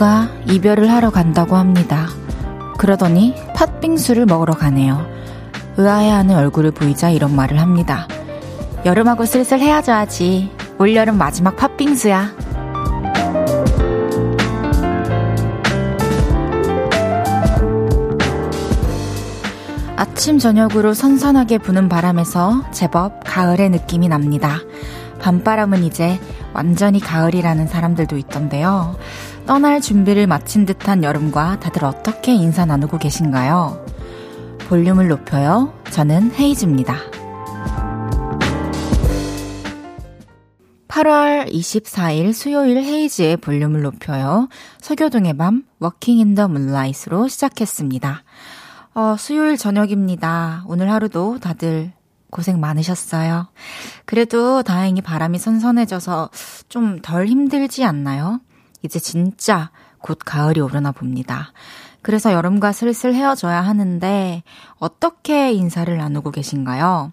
누가 이별을 하러 간다고 합니다. 그러더니 팥빙수를 먹으러 가네요. 의아해하는 얼굴을 보이자 이런 말을 합니다. 여름하고 슬슬 헤어져야지. 올여름 마지막 팥빙수야. 아침 저녁으로 선선하게 부는 바람에서 제법 가을의 느낌이 납니다. 밤바람은 이제 완전히 가을이라는 사람들도 있던데요. 떠날 준비를 마친 듯한 여름과 다들 어떻게 인사 나누고 계신가요? 볼륨을 높여요. 저는 헤이즈입니다. 8월 24일 수요일 헤이즈의 볼륨을 높여요. 서교동의 밤, Walking in the Moonlight로 시작했습니다. 어, 수요일 저녁입니다. 오늘 하루도 다들 고생 많으셨어요. 그래도 다행히 바람이 선선해져서 좀 덜 힘들지 않나요? 이제 진짜 곧 가을이 오려나 봅니다. 그래서 여름과 슬슬 헤어져야 하는데 어떻게 인사를 나누고 계신가요?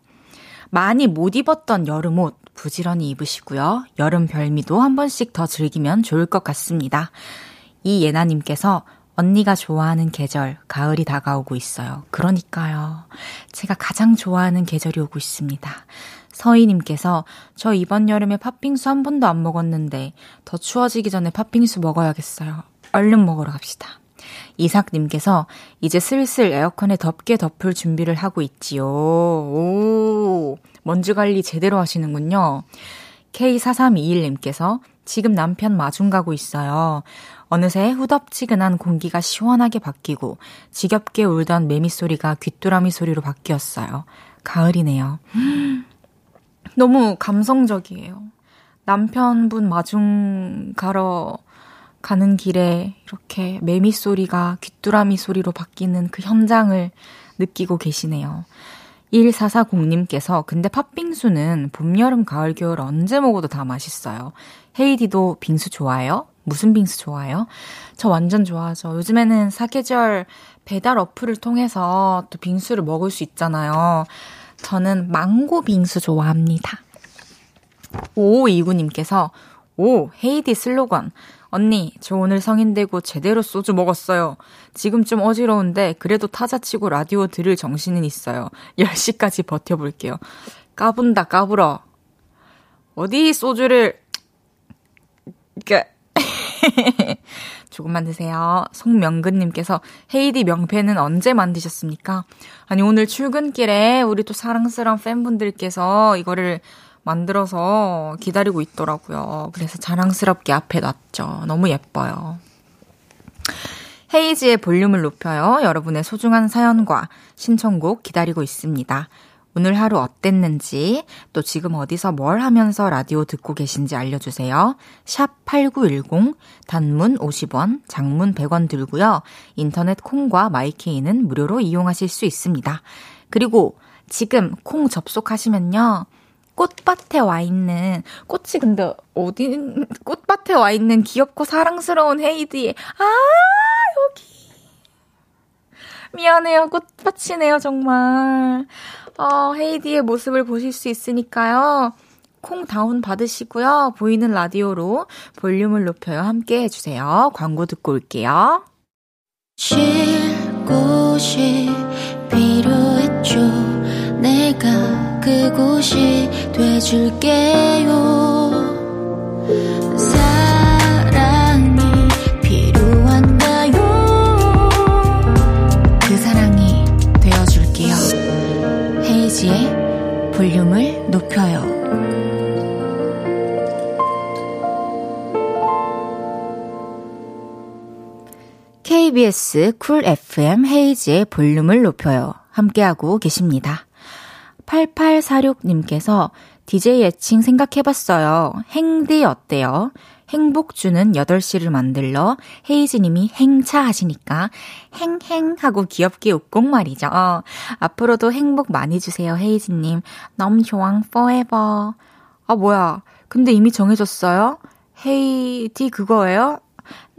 많이 못 입었던 여름 옷 부지런히 입으시고요. 여름 별미도 한 번씩 더 즐기면 좋을 것 같습니다. 이예나님께서 언니가 좋아하는 계절, 가을이 다가오고 있어요. 그러니까요. 제가 가장 좋아하는 계절이 오고 있습니다. 서희님께서 저 이번 여름에 팥빙수 한 번도 안 먹었는데 더 추워지기 전에 팥빙수 먹어야겠어요. 얼른 먹으러 갑시다. 이삭님께서 이제 슬슬 에어컨에 덥게 덮을 준비를 하고 있지요. 오, 먼지 관리 제대로 하시는군요. K4321님께서 지금 남편 마중 가고 있어요. 어느새 후덥지근한 공기가 시원하게 바뀌고 지겹게 울던 매미 소리가 귀뚜라미 소리로 바뀌었어요. 가을이네요. 너무 감성적이에요. 남편분 마중 가러 가는 길에 이렇게 매미 소리가 귀뚜라미 소리로 바뀌는 그 현장을 느끼고 계시네요. 1440님께서 근데 팥빙수는 봄, 여름, 가을, 겨울 언제 먹어도 다 맛있어요. 헤이디도 빙수 좋아해요? 무슨 빙수 좋아해요? 저 완전 좋아하죠. 요즘에는 사계절 배달 어플을 통해서 또 빙수를 먹을 수 있잖아요. 저는 망고 빙수 좋아합니다. 오이구님께서 오, 헤이디 슬로건. 언니, 저 오늘 성인 되고 제대로 소주 먹었어요. 지금 좀 어지러운데 그래도 타자치고 라디오 들을 정신은 있어요. 10시까지 버텨볼게요. 까분다, 까불어. 어디 소주를, 그, 조금만 드세요. 송명근님께서 헤이디 명패는 언제 만드셨습니까? 아니, 오늘 출근길에 우리 또 사랑스러운 팬분들께서 이거를 만들어서 기다리고 있더라고요. 그래서 자랑스럽게 앞에 놨죠. 너무 예뻐요. 헤이지의 볼륨을 높여요. 여러분의 소중한 사연과 신청곡 기다리고 있습니다. 오늘 하루 어땠는지, 또 지금 어디서 뭘 하면서 라디오 듣고 계신지 알려주세요. 샵 8910, 단문 50원, 장문 100원 들고요. 인터넷 콩과 마이케이는 무료로 이용하실 수 있습니다. 그리고 지금 콩 접속하시면요. 꽃밭에 와 있는, 꽃이 근데 어디, 꽃밭에 와 있는 귀엽고 사랑스러운 헤이디의, 아, 여기. 미안해요. 꽃밭이네요, 정말. 어, 헤이디의 모습을 보실 수 있으니까요. 콩 다운 받으시고요. 보이는 라디오로 볼륨을 높여요. 함께 해주세요. 광고 듣고 올게요. 쉴 곳이 필요했죠. 내가 그곳이 돼줄게요. KBS 쿨 FM 헤이지의 볼륨을 높여요. 함께하고 계십니다. 8846님께서 DJ 애칭 생각해봤어요. 행디 어때요? 행복 주는 8시를 만들러 헤이즈님이 행차 하시니까 행행 하고 귀엽게 웃고 말이죠. 어, 앞으로도 행복 많이 주세요, 헤이즈님. 너무 좋아, forever. 아, 뭐야. 근데 이미 정해졌어요? 헤이디 그거예요?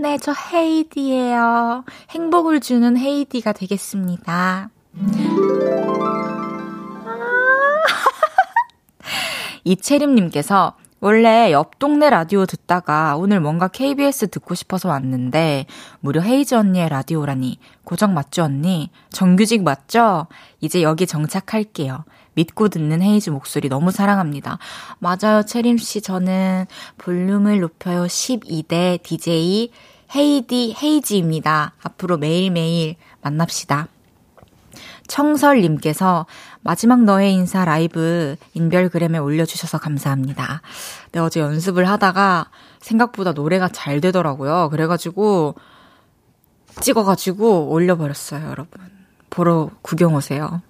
네, 저 헤이디예요. 행복을 주는 헤이디가 되겠습니다. 이채림님께서 원래 옆 동네 라디오 듣다가 오늘 뭔가 KBS 듣고 싶어서 왔는데 무려 헤이즈 언니의 라디오라니 고정 맞죠 언니? 정규직 맞죠? 이제 여기 정착할게요. 믿고 듣는 헤이즈 목소리 너무 사랑합니다. 맞아요, 채림씨. 저는 볼륨을 높여요 12대 DJ 헤이디 헤이지입니다. 앞으로 매일매일 만납시다. 청설님께서 마지막 너의 인사 라이브 인별그램에 올려주셔서 감사합니다. 네, 어제 연습을 하다가 생각보다 노래가 잘 되더라고요. 그래가지고 찍어가지고 올려버렸어요, 여러분. 보러 구경 오세요.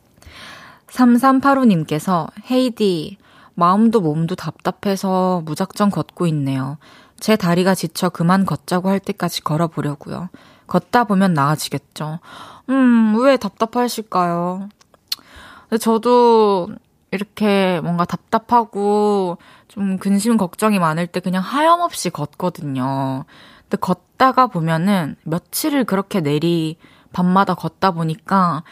3385님께서 헤이디, 마음도 몸도 답답해서 무작정 걷고 있네요. 제 다리가 지쳐 그만 걷자고 할 때까지 걸어보려고요. 걷다 보면 나아지겠죠. 음, 왜 답답하실까요? 저도 이렇게 뭔가 답답하고 좀 근심 걱정이 많을 때 그냥 하염없이 걷거든요. 근데 걷다가 보면은 며칠을 그렇게 내리 밤마다 걷다 보니까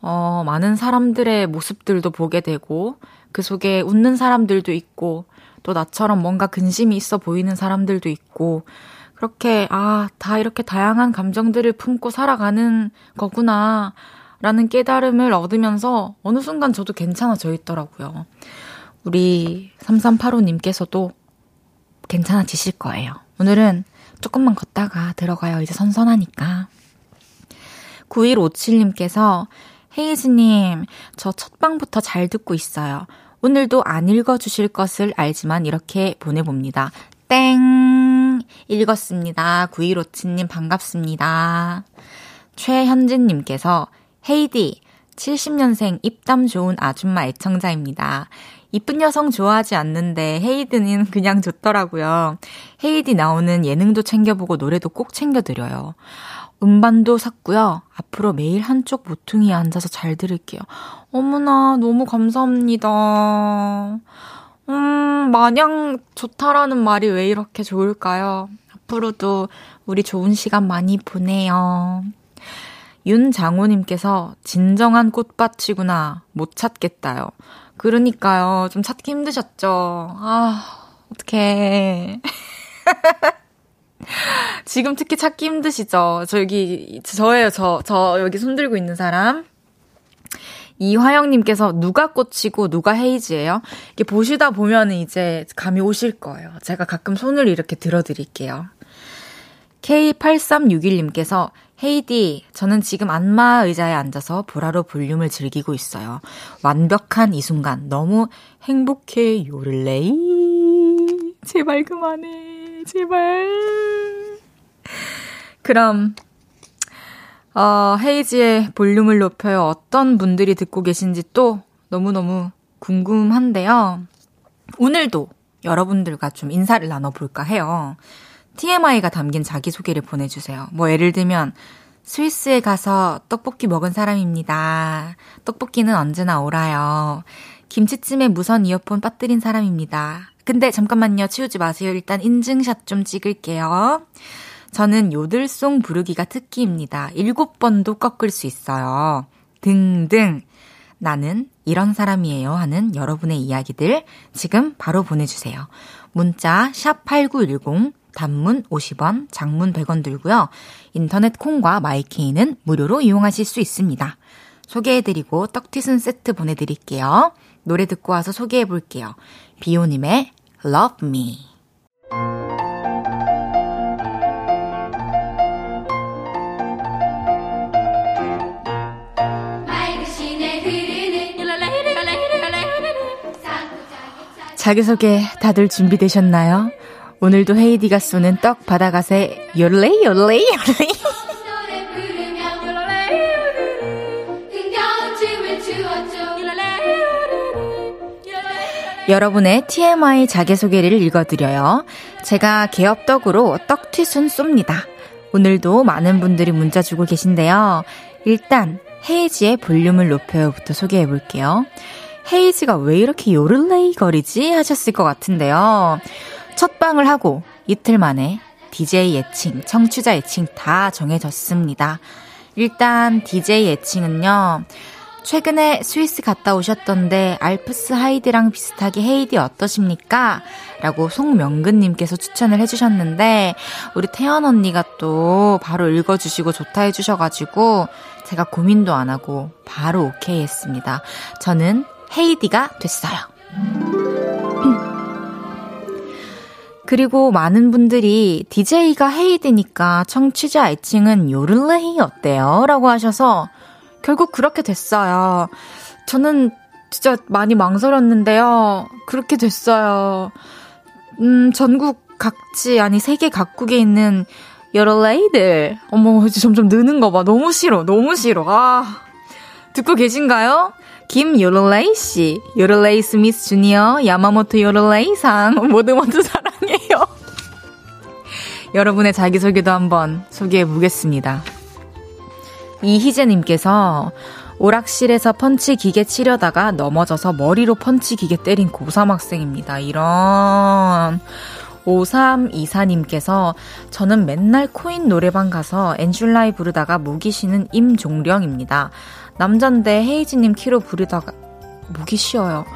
어, 많은 사람들의 모습들도 보게 되고 그 속에 웃는 사람들도 있고 또 나처럼 뭔가 근심이 있어 보이는 사람들도 있고 그렇게 아, 다 이렇게 다양한 감정들을 품고 살아가는 거구나 라는 깨달음을 얻으면서 어느 순간 저도 괜찮아져 있더라고요. 우리 3385님께서도 괜찮아지실 거예요. 오늘은 조금만 걷다가 들어가요. 이제 선선하니까. 9157님께서 헤이즈님, 저 첫방부터 잘 듣고 있어요. 오늘도 안 읽어주실 것을 알지만 이렇게 보내봅니다. 땡! 읽었습니다. 9157님 반갑습니다. 최현진님께서 헤이디, 70년생 입담 좋은 아줌마 애청자입니다. 이쁜 여성 좋아하지 않는데 헤이드는 그냥 좋더라고요. 헤이디 나오는 예능도 챙겨보고 노래도 꼭 챙겨드려요. 음반도 샀고요. 앞으로 매일 한쪽 모퉁이에 앉아서 잘 들을게요. 어머나, 너무 감사합니다. 음, 마냥 좋다라는 말이 왜 이렇게 좋을까요? 앞으로도 우리 좋은 시간 많이 보내요. 윤장호님께서 진정한 꽃밭이구나. 못 찾겠다요. 그러니까요. 좀 찾기 힘드셨죠? 아, 어떡해. 지금 특히 찾기 힘드시죠? 저 여기, 저예요, 저, 저 여기 손들고 있는 사람. 이화영님께서 누가 꽃이고 누가 헤이즈예요? 이렇게 보시다 보면은 이제 감이 오실 거예요. 제가 가끔 손을 이렇게 들어드릴게요. K8361님께서 헤이디, 저는 지금 안마 의자에 앉아서 보라로 볼륨을 즐기고 있어요. 완벽한 이 순간 너무 행복해 요를레이. 제발 그만해. 제발. 그럼 어, 헤이지의 볼륨을 높여요. 어떤 분들이 듣고 계신지 또 너무너무 궁금한데요. 오늘도 여러분들과 좀 인사를 나눠볼까 해요. TMI가 담긴 자기소개를 보내주세요. 뭐 예를 들면 스위스에 가서 떡볶이 먹은 사람입니다. 떡볶이는 언제나 오라요. 김치찜에 무선 이어폰 빠뜨린 사람입니다. 근데 잠깐만요. 치우지 마세요. 일단 인증샷 좀 찍을게요. 저는 요들송 부르기가 특기입니다. 일곱 번도 꺾을 수 있어요. 등등. 나는 이런 사람이에요 하는 여러분의 이야기들 지금 바로 보내주세요. 문자 샵8910 단문 50원, 장문 100원 들고요. 인터넷 콩과 마이케이는 무료로 이용하실 수 있습니다. 소개해드리고 떡튀순 세트 보내드릴게요. 노래 듣고 와서 소개해볼게요. 비오님의 Love Me. 자기소개 다들 준비되셨나요? 오늘도 헤이디가 쏘는 떡 바다가세 요레이 요레이 요레이 여러분의 TMI 자기소개를 읽어드려요. 제가 개업떡으로 떡튀순 쏩니다. 오늘도 많은 분들이 문자 주고 계신데요. 일단 헤이지의 볼륨을 높여요부터 소개해 볼게요. 헤이즈가 왜 이렇게 요를레이 거리지 하셨을 것 같은데요. 첫 방을 하고 이틀 만에 DJ 애칭, 청취자 애칭 다 정해졌습니다. 일단 DJ 애칭은요. 최근에 스위스 갔다 오셨던데 알프스 하이드랑 비슷하게 헤이디 어떠십니까? 라고 송명근님께서 추천을 해주셨는데 우리 태연 언니가 또 바로 읽어주시고 좋다 해주셔가지고 제가 고민도 안 하고 바로 오케이 했습니다. 저는 헤이디가 됐어요. 그리고 많은 분들이 DJ가 헤이디니까 청취자 애칭은 요를레이 어때요? 라고 하셔서 결국 그렇게 됐어요. 저는 진짜 많이 망설였는데요. 그렇게 됐어요. 음, 전국 각지, 아니, 세계 각국에 있는 여러 레이들. 어머, 이제 점점 느는 거 봐. 너무 싫어. 너무 싫어. 아. 듣고 계신가요? 김요를레이 씨, 요를레이 스미스 주니어, 야마모토 요를레이 상, 모두 모두 사랑해요. 여러분의 자기소개도 한번 소개해 보겠습니다. 이희재님께서 오락실에서 펀치 기계 치려다가 넘어져서 머리로 펀치 기계 때린 고3 학생입니다. 이런. 5324님께서 저는 맨날 코인 노래방 가서 And July 부르다가 목이 쉬는 임종령입니다. 남잔데 헤이즈님 키로 부르다가 목이 쉬어요.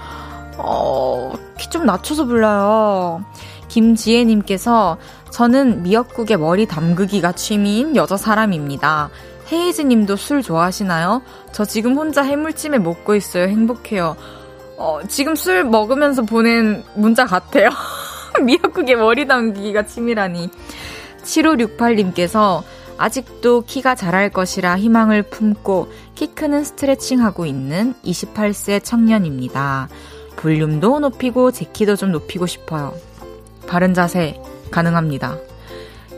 어, 키 좀 낮춰서 불러요. 김지혜님께서 저는 미역국에 머리 담그기가 취미인 여자 사람입니다. 헤이즈 님도 술 좋아하시나요? 저 지금 혼자 해물찜에 먹고 있어요. 행복해요. 어, 지금 술 먹으면서 보낸 문자 같아요. 미역국에 머리 담기가 취미라니. 7568님께서 아직도 키가 자랄 것이라 희망을 품고 키 크는 스트레칭하고 있는 28세 청년입니다. 볼륨도 높이고 제 키도 좀 높이고 싶어요. 바른 자세 가능합니다.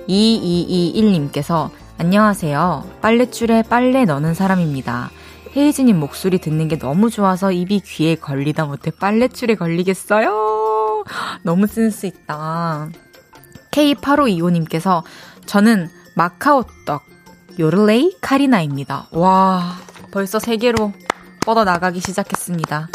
2221님께서 안녕하세요. 빨랫줄에 빨래 넣는 사람입니다. 헤이즈님 목소리 듣는 게 너무 좋아서 입이 귀에 걸리다 못해 빨랫줄에 걸리겠어요? 너무 센스 있다. K8525님께서 저는 마카오떡 요르레이 카리나입니다. 와, 벌써 세계로 뻗어나가기 시작했습니다.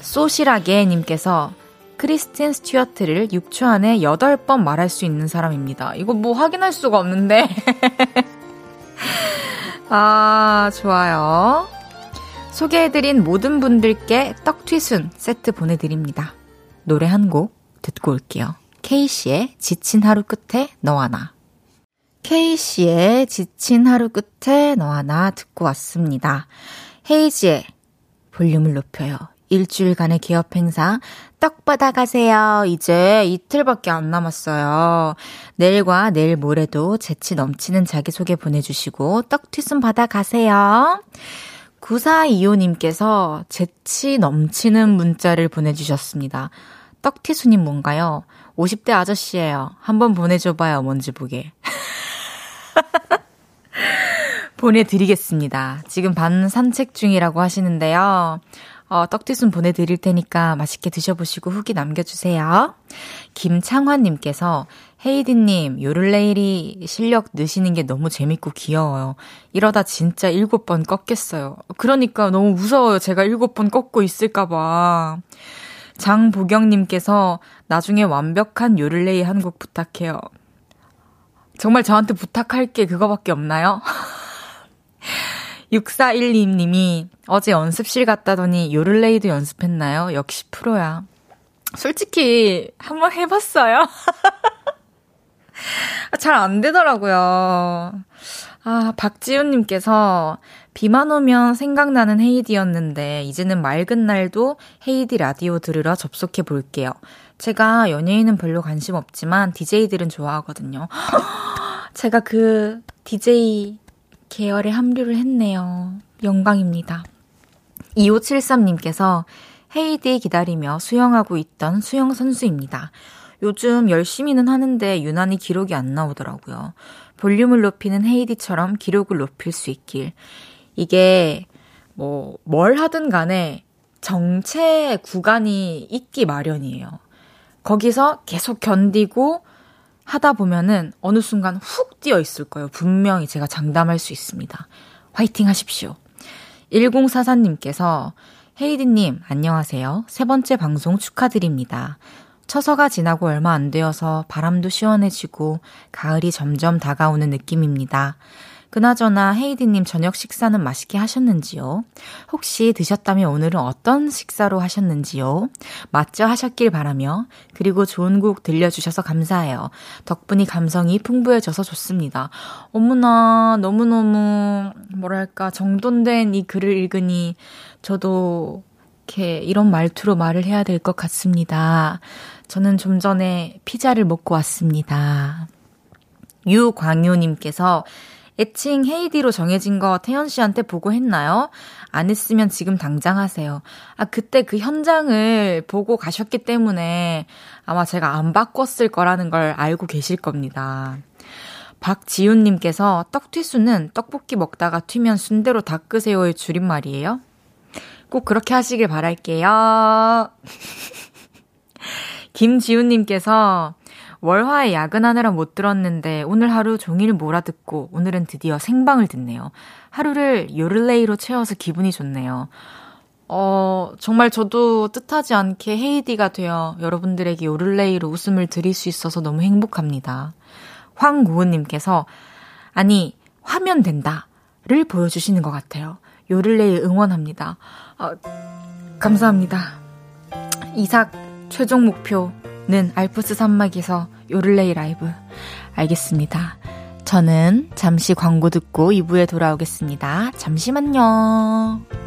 소시라게님께서 크리스틴 스튜어트를 6초 안에 8번 말할 수 있는 사람입니다. 이거 뭐 확인할 수가 없는데. 아, 좋아요. 소개해드린 모든 분들께 떡튀순 세트 보내드립니다. 노래 한 곡 듣고 올게요. 케이씨의 지친 하루 끝에 너와 나. 케이씨의 지친 하루 끝에 너와 나 듣고 왔습니다. 헤이지의 볼륨을 높여요. 일주일간의 기업 행사 떡 받아가세요. 이제 이틀밖에 안 남았어요. 내일과 내일 모레도 재치 넘치는 자기소개 보내주시고 떡튀순 받아 가세요. 9425님께서 재치 넘치는 문자를 보내주셨습니다. 떡튀순님 뭔가요? 50대 아저씨예요. 한번 보내줘봐요, 뭔지 보게. 보내드리겠습니다. 지금 반 산책 중이라고 하시는데요. 어, 떡튀순 보내드릴 테니까 맛있게 드셔보시고 후기 남겨주세요. 김창환님께서 헤이디님, 요를레일이 실력 느시는 게 너무 재밌고 귀여워요. 이러다 진짜 일곱 번 꺾겠어요. 그러니까 너무 무서워요. 제가 일곱 번 꺾고 있을까봐. 장보경님께서 나중에 완벽한 요를레이 한 곡 부탁해요. 정말 저한테 부탁할 게 그거밖에 없나요? 6412님이 어제 연습실 갔다더니 요를레이도 연습했나요? 역시 프로야. 솔직히 한번 해봤어요. 잘 안 되더라고요. 아, 박지훈님께서 비만 오면 생각나는 헤이디였는데 이제는 맑은 날도 헤이디 라디오 들으러 접속해 볼게요. 제가 연예인은 별로 관심 없지만 DJ들은 좋아하거든요. 제가 그 DJ 계열에 합류를 했네요. 영광입니다. 2573님께서 헤이디 기다리며 수영하고 있던 수영 선수입니다. 요즘 열심히는 하는데 유난히 기록이 안 나오더라고요. 볼륨을 높이는 헤이디처럼 기록을 높일 수 있길. 이게 뭐 뭘 하든 간에 정체 구간이 있기 마련이에요. 거기서 계속 견디고 하다 보면은 어느 순간 훅 뛰어 있을 거예요. 분명히 제가 장담할 수 있습니다. 화이팅 하십시오. 1044님께서 헤이디님, 안녕하세요. 세 번째 방송 축하드립니다. 처서가 지나고 얼마 안 되어서 바람도 시원해지고 가을이 점점 다가오는 느낌입니다. 그나저나 헤이디님 저녁 식사는 맛있게 하셨는지요? 혹시 드셨다면 오늘은 어떤 식사로 하셨는지요? 맛져 하셨길 바라며 그리고 좋은 곡 들려주셔서 감사해요. 덕분에 감성이 풍부해져서 좋습니다. 어머나 너무너무 뭐랄까 정돈된 이 글을 읽으니 저도 이렇게 이런 말투로 말을 해야 될 것 같습니다. 저는 좀 전에 피자를 먹고 왔습니다. 유광효님께서 애칭 헤이디로 정해진 거 태연 씨한테 보고했나요? 안 했으면 지금 당장 하세요. 아, 그때 그 현장을 보고 가셨기 때문에 아마 제가 안 바꿨을 거라는 걸 알고 계실 겁니다. 박지훈님께서 떡튀수는 떡볶이 먹다가 튀면 순대로 닦으세요의 줄임말이에요? 꼭 그렇게 하시길 바랄게요. 김지훈님께서 월화에 야근하느라 못 들었는데 오늘 하루 종일 몰아듣고 오늘은 드디어 생방을 듣네요. 하루를 요를레이로 채워서 기분이 좋네요. 어, 정말 저도 뜻하지 않게 헤이디가 되어 여러분들에게 요를레이로 웃음을 드릴 수 있어서 너무 행복합니다. 황고은님께서, 아니, 화면 된다.를 보여주시는 것 같아요. 요를레이 응원합니다. 어, 감사합니다. 이삭 최종 목표 는 알프스 산막에서 요를레이 라이브. 알겠습니다. 저는 잠시 광고 듣고 2부에 돌아오겠습니다. 잠시만요.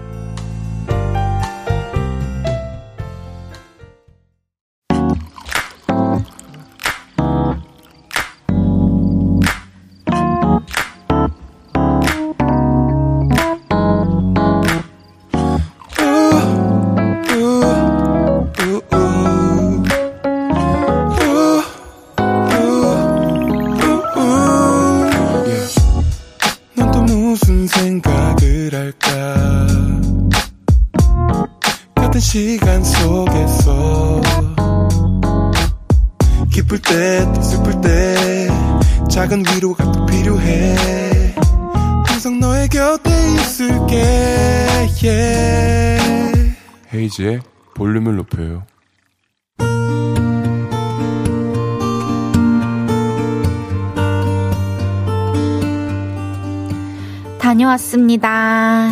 다녀왔습니다.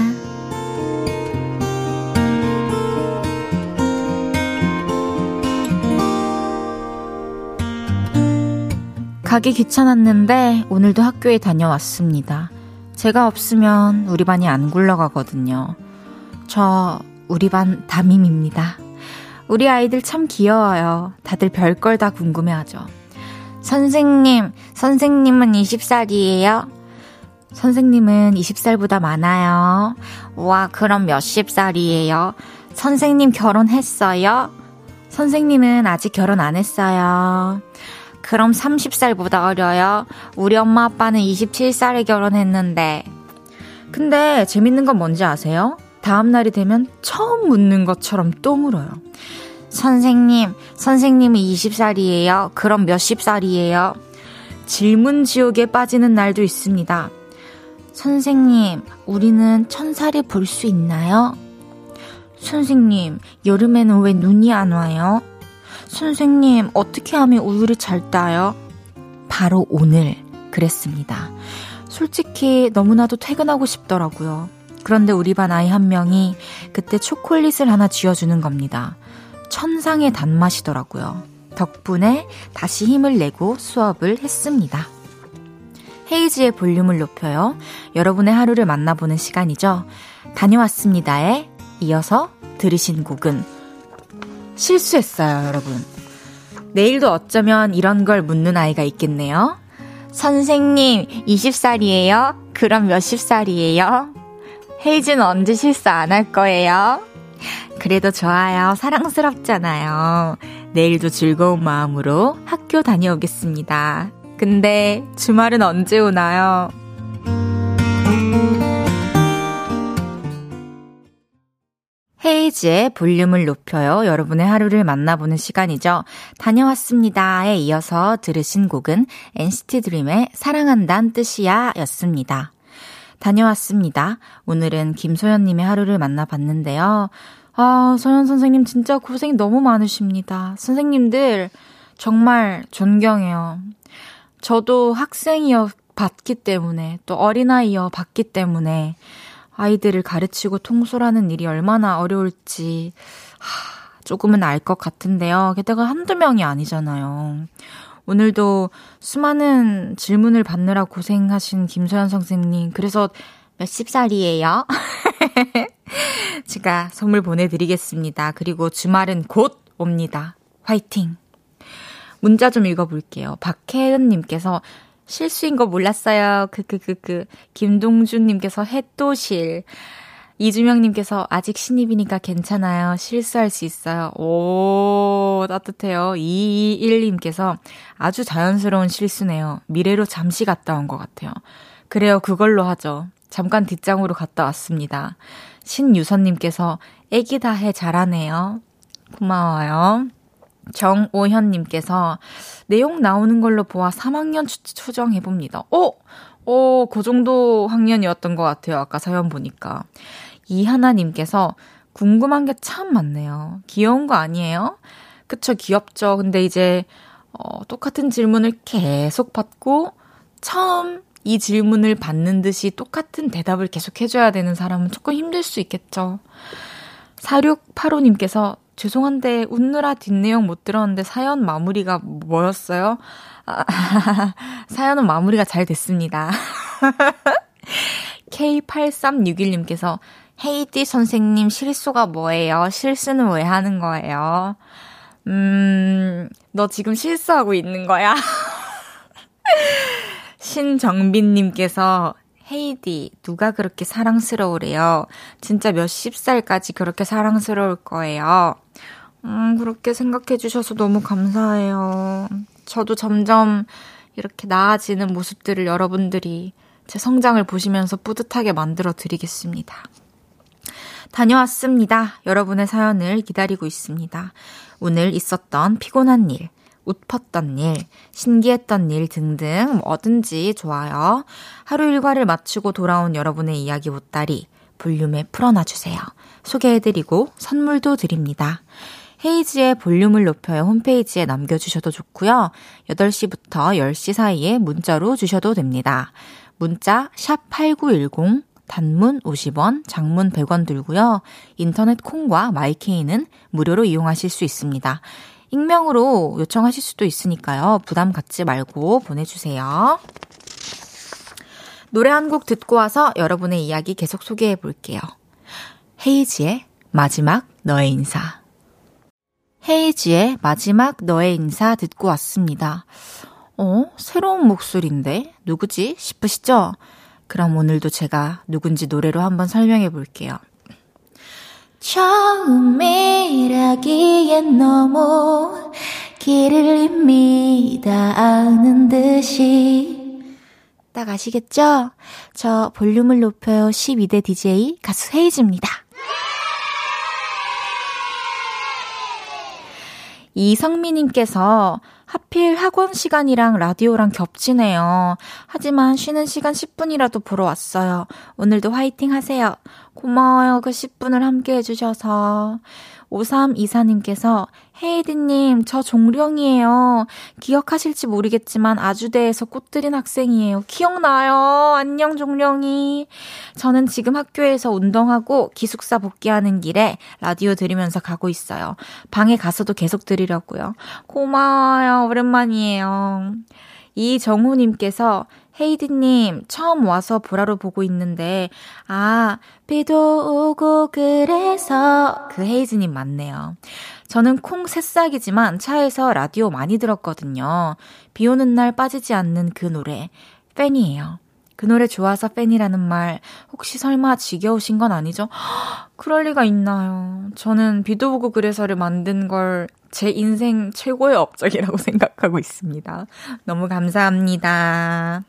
가기 귀찮았는데 오늘도 학교에 다녀왔습니다. 제가 없으면 우리 반이 안 굴러가거든요. 저 우리 반 담임입니다. 우리 아이들 참 귀여워요. 다들 별걸 다 궁금해하죠. 선생님, 선생님은 20살이에요? 선생님은 20살보다 많아요. 와, 그럼 몇십 살이에요? 선생님 결혼했어요? 선생님은 아직 결혼 안 했어요. 그럼 30살보다 어려요? 우리 엄마 아빠는 27살에 결혼했는데. 근데 재밌는 건 뭔지 아세요? 다음 날이 되면 처음 묻는 것처럼 또 물어요. 선생님, 선생님이 20살이에요? 그럼 몇십 살이에요? 질문 지옥에 빠지는 날도 있습니다. 선생님, 우리는 천사를 볼 수 있나요? 선생님, 여름에는 왜 눈이 안 와요? 선생님, 어떻게 하면 우유를 잘 따요? 바로 오늘 그랬습니다. 솔직히 너무나도 퇴근하고 싶더라고요. 그런데 우리 반 아이 한 명이 그때 초콜릿을 하나 쥐어주는 겁니다. 천상의 단맛이더라고요. 덕분에 다시 힘을 내고 수업을 했습니다. 헤이지의 볼륨을 높여요. 여러분의 하루를 만나보는 시간이죠. 다녀왔습니다에 이어서 들으신 곡은 실수했어요, 여러분. 내일도 어쩌면 이런 걸 묻는 아이가 있겠네요. 선생님, 20살이에요? 그럼 몇십 살이에요? 헤이즈는 언제 실수 안 할 거예요? 그래도 좋아요. 사랑스럽잖아요. 내일도 즐거운 마음으로 학교 다녀오겠습니다. 근데 주말은 언제 오나요? 헤이즈의 볼륨을 높여요. 여러분의 하루를 만나보는 시간이죠. 다녀왔습니다에 이어서 들으신 곡은 NCT 드림의 사랑한다는 뜻이야 였습니다. 다녀왔습니다. 오늘은 김소연님의 하루를 만나봤는데요. 아, 소연 선생님 진짜 고생 너무 많으십니다. 선생님들 정말 존경해요. 저도 학생이었 받기 때문에 또 어린아이여 받기 때문에 아이들을 가르치고 통솔하는 일이 얼마나 어려울지 하, 조금은 알 것 같은데요. 게다가 한두 명이 아니잖아요. 오늘도 수많은 질문을 받느라 고생하신 김소연 선생님. 그래서 몇십 살이에요? 제가 선물 보내드리겠습니다. 그리고 주말은 곧 옵니다. 화이팅! 문자 좀 읽어볼게요. 박혜은님께서 실수인 거 몰랐어요. 크크크크. 김동준님께서 해또실. 이주명님께서 아직 신입이니까 괜찮아요. 실수할 수 있어요. 오, 따뜻해요. 221님께서 아주 자연스러운 실수네요. 미래로 잠시 갔다 온 것 같아요. 그래요. 그걸로 하죠. 잠깐 뒷장으로 갔다 왔습니다. 신유선님께서 애기 다 해 잘하네요. 고마워요. 정오현님께서 내용 나오는 걸로 보아 3학년 추정해봅니다. 오! 오, 그 정도 학년이었던 것 같아요. 아까 사연 보니까. 이하나님께서 궁금한 게 참 많네요. 귀여운 거 아니에요? 그쵸, 귀엽죠. 근데 이제, 어, 똑같은 질문을 계속 받고, 처음 이 질문을 받는 듯이 똑같은 대답을 계속 해줘야 되는 사람은 조금 힘들 수 있겠죠. 4685님께서 죄송한데 웃느라 뒷내용 못 들었는데 사연 마무리가 뭐였어요? 아, 사연은 마무리가 잘 됐습니다. K8361님께서 헤이디 선생님 실수가 뭐예요? 실수는 왜 하는 거예요? 음, 너 지금 실수하고 있는 거야? 신정빈님께서 헤이디, 누가 그렇게 사랑스러우래요? 진짜 몇십 살까지 그렇게 사랑스러울 거예요. 음, 그렇게 생각해 주셔서 너무 감사해요. 저도 점점 이렇게 나아지는 모습들을 여러분들이 제 성장을 보시면서 뿌듯하게 만들어 드리겠습니다. 다녀왔습니다. 여러분의 사연을 기다리고 있습니다. 오늘 있었던 피곤한 일, 웃펐던 일, 신기했던 일 등등 뭐든지 좋아요. 하루 일과를 마치고 돌아온 여러분의 이야기 보따리 볼륨에 풀어놔주세요. 소개해드리고 선물도 드립니다. 헤이지의 볼륨을 높여요 홈페이지에 남겨주셔도 좋고요. 8시부터 10시 사이에 문자로 주셔도 됩니다. 문자 샵 8910 단문 50원, 장문 100원 들고요. 인터넷 콩과 마이케이는 무료로 이용하실 수 있습니다. 익명으로 요청하실 수도 있으니까요. 부담 갖지 말고 보내주세요. 노래 한 곡 듣고 와서 여러분의 이야기 계속 소개해 볼게요. 헤이지의 마지막 너의 인사. 헤이지의 마지막 너의 인사 듣고 왔습니다. 어? 새로운 목소리인데? 누구지? 싶으시죠? 그럼 오늘도 제가 누군지 노래로 한번 설명해 볼게요. 처음이라기엔 너무 길을 이미 다 아는 듯이 딱 아시겠죠? 저 볼륨을 높여요 12대 DJ 가수 헤이즈입니다. 이성미님께서 하필 학원 시간이랑 라디오랑 겹치네요. 하지만 쉬는 시간 10분이라도 보러 왔어요. 오늘도 화이팅 하세요. 고마워요. 그 10분을 함께 해주셔서. 5324님께서 헤이드님, 저 종령이에요. 기억하실지 모르겠지만 아주대에서 꽃들인 학생이에요. 기억나요. 안녕, 종령이. 저는 지금 학교에서 운동하고 기숙사 복귀하는 길에 라디오 들으면서 가고 있어요. 방에 가서도 계속 들으려고요. 고마워요. 오랜만이에요. 이정우님께서 헤이디님, 처음 와서 보라로 보고 있는데, 아, 비도 오고 그래서, 그 헤이즈님 맞네요. 저는 콩 새싹이지만 차에서 라디오 많이 들었거든요. 비 오는 날 빠지지 않는 그 노래, 팬이에요. 그 노래 좋아서 팬이라는 말 혹시 설마 지겨우신 건 아니죠? 그럴 리가 있나요? 저는 비도 오고 그래서를 만든 걸 제 인생 최고의 업적이라고 생각하고 있습니다. 너무 감사합니다.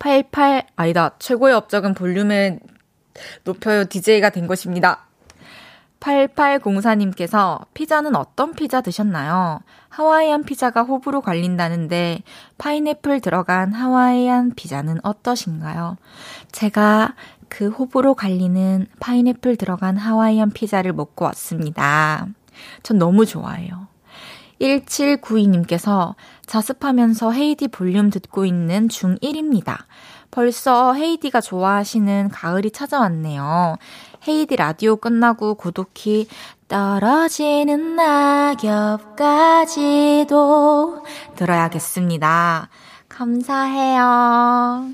88 아니다. 최고의 업적은 볼륨을 높여요 DJ가 된 것입니다. 8804님께서 피자는 어떤 피자 드셨나요? 하와이안 피자가 호불호 갈린다는데 파인애플 들어간 하와이안 피자는 어떠신가요? 제가 그 호불호 갈리는 파인애플 들어간 하와이안 피자를 먹고 왔습니다. 전 너무 좋아해요. 1792님께서 자습하면서 헤이디 볼륨 듣고 있는 중1입니다. 벌써 헤이디가 좋아하시는 가을이 찾아왔네요. 헤이디 라디오 끝나고 고독히 떨어지는 낙엽까지도 들어야겠습니다. 감사해요.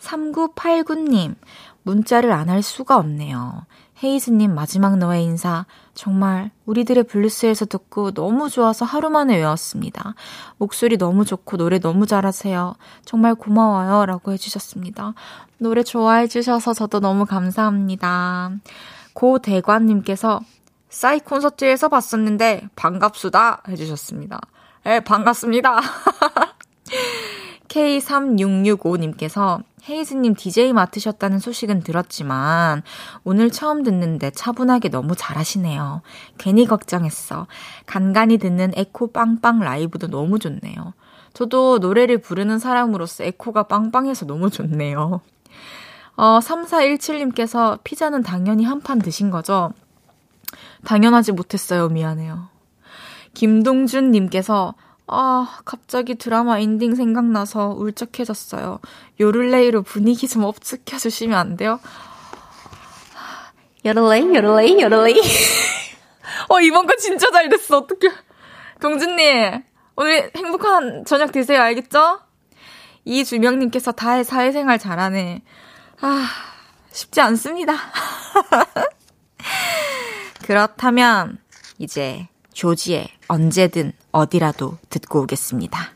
3989님, 문자를 안 할 수가 없네요. 헤이즈님 마지막 너의 인사 정말 우리들의 블루스에서 듣고 너무 좋아서 하루 만에 외웠습니다. 목소리 너무 좋고 노래 너무 잘하세요. 정말 고마워요. 라고 해주셨습니다. 노래 좋아해 주셔서 저도 너무 감사합니다. 고대관님께서 싸이 콘서트에서 봤었는데 반갑수다 해주셨습니다. 예, 반갑습니다. K3665님께서 헤이즈님 DJ 맡으셨다는 소식은 들었지만 오늘 처음 듣는데 차분하게 너무 잘하시네요. 괜히 걱정했어. 간간히 듣는 에코 빵빵 라이브도 너무 좋네요. 저도 노래를 부르는 사람으로서 에코가 빵빵해서 너무 좋네요. 어, 3417님께서 피자는 당연히 한 판 드신 거죠? 당연하지 못했어요. 미안해요. 김동준님께서 아, 갑자기 드라마 엔딩 생각나서 울적해졌어요. 요를레이로 분위기 좀 up시켜 주시면 안 돼요? 요를레이, 요를레이, 요를레이. 어, 이번 거 진짜 잘 됐어. 어떡해. 동준님, 오늘 행복한 저녁 되세요. 알겠죠? 이주명님께서 다해 사회생활 잘하네. 아, 쉽지 않습니다. 그렇다면, 이제 조지의 언제든 어디라도 듣고 오겠습니다.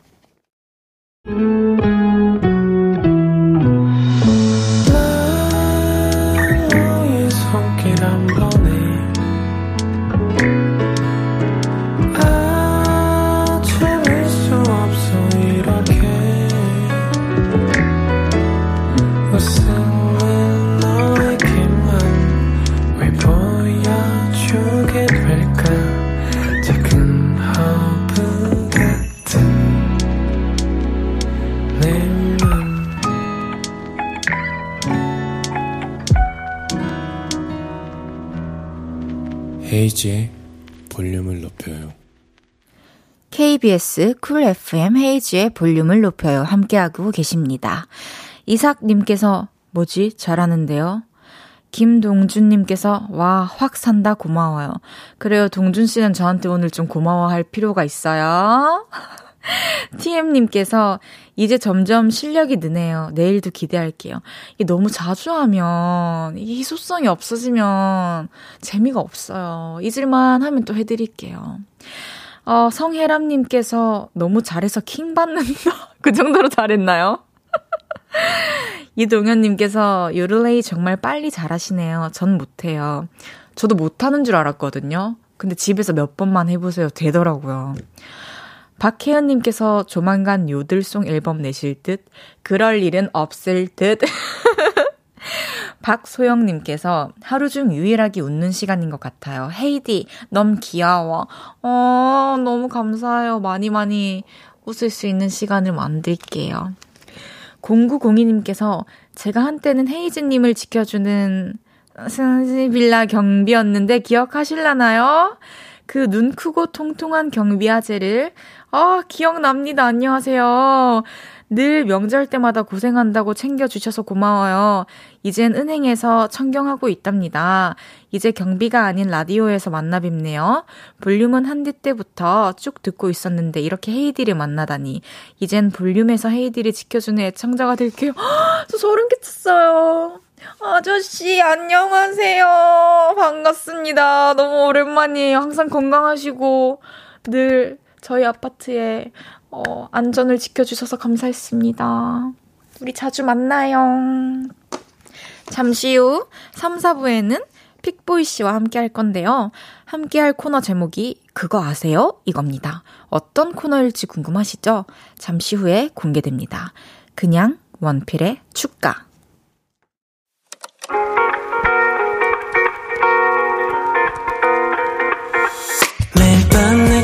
헤이지의 볼륨을 높여요. KBS 쿨 FM 헤이지의 볼륨을 높여요. 함께하고 계십니다. 이삭님께서 뭐지? 잘하는데요? 김동준님께서 와, 확 산다 고마워요. 그래요, 동준씨는 저한테 오늘 좀 고마워할 필요가 있어요. TM님께서 이제 점점 실력이 느네요. 내일도 기대할게요. 이게 너무 자주 하면 이 희소성이 없어지면 재미가 없어요. 잊을만 하면 또 해드릴게요. 어, 성혜람님께서 너무 잘해서 킹 받는다. 그 정도로 잘했나요? 이동현님께서 요를레이 정말 빨리 잘하시네요. 전 못해요. 저도 못하는 줄 알았거든요. 근데 집에서 몇 번만 해보세요. 되더라고요. 박혜연님께서 조만간 요들송 앨범 내실 듯, 그럴 일은 없을 듯. 박소영님께서 하루 중 유일하게 웃는 시간인 것 같아요. 헤이디, 너무 귀여워. 어, 너무 감사해요. 많이 많이 웃을 수 있는 시간을 만들게요. 0902님께서 제가 한때는 헤이즈님을 지켜주는 스비라 경비였는데 기억하실라나요? 그 눈 크고 통통한 경비 아재를 아, 기억납니다. 안녕하세요. 늘 명절 때마다 고생한다고 챙겨주셔서 고마워요. 이젠 은행에서 청경하고 있답니다. 이제 경비가 아닌 라디오에서 만나 뵙네요. 볼륨은 한디 때부터 쭉 듣고 있었는데 이렇게 헤이디를 만나다니. 이젠 볼륨에서 헤이디를 지켜주는 애청자가 될게요. 저 소름 끼쳤어요. 아저씨, 안녕하세요. 반갑습니다. 너무 오랜만이에요. 항상 건강하시고, 늘 저희 아파트에 어, 안전을 지켜주셔서 감사했습니다. 우리 자주 만나요. 잠시 후 3, 4부에는 픽보이 씨와 함께 할 건데요. 함께 할 코너 제목이 그거 아세요? 이겁니다. 어떤 코너일지 궁금하시죠? 잠시 후에 공개됩니다. 그냥 원필의 축가.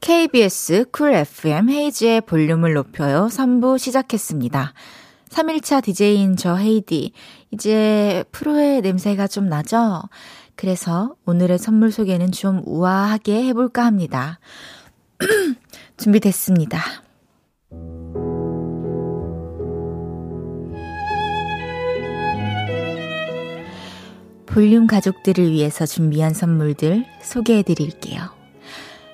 KBS 쿨 FM 헤이즈의 볼륨을 높여요 3부 시작했습니다. 3일차 DJ인 저 헤이디, 이제 프로의 냄새가 좀 나죠? 그래서 오늘의 선물 소개는 좀 우아하게 해볼까 합니다. 준비됐습니다. 볼륨 가족들을 위해서 준비한 선물들 소개해 드릴게요.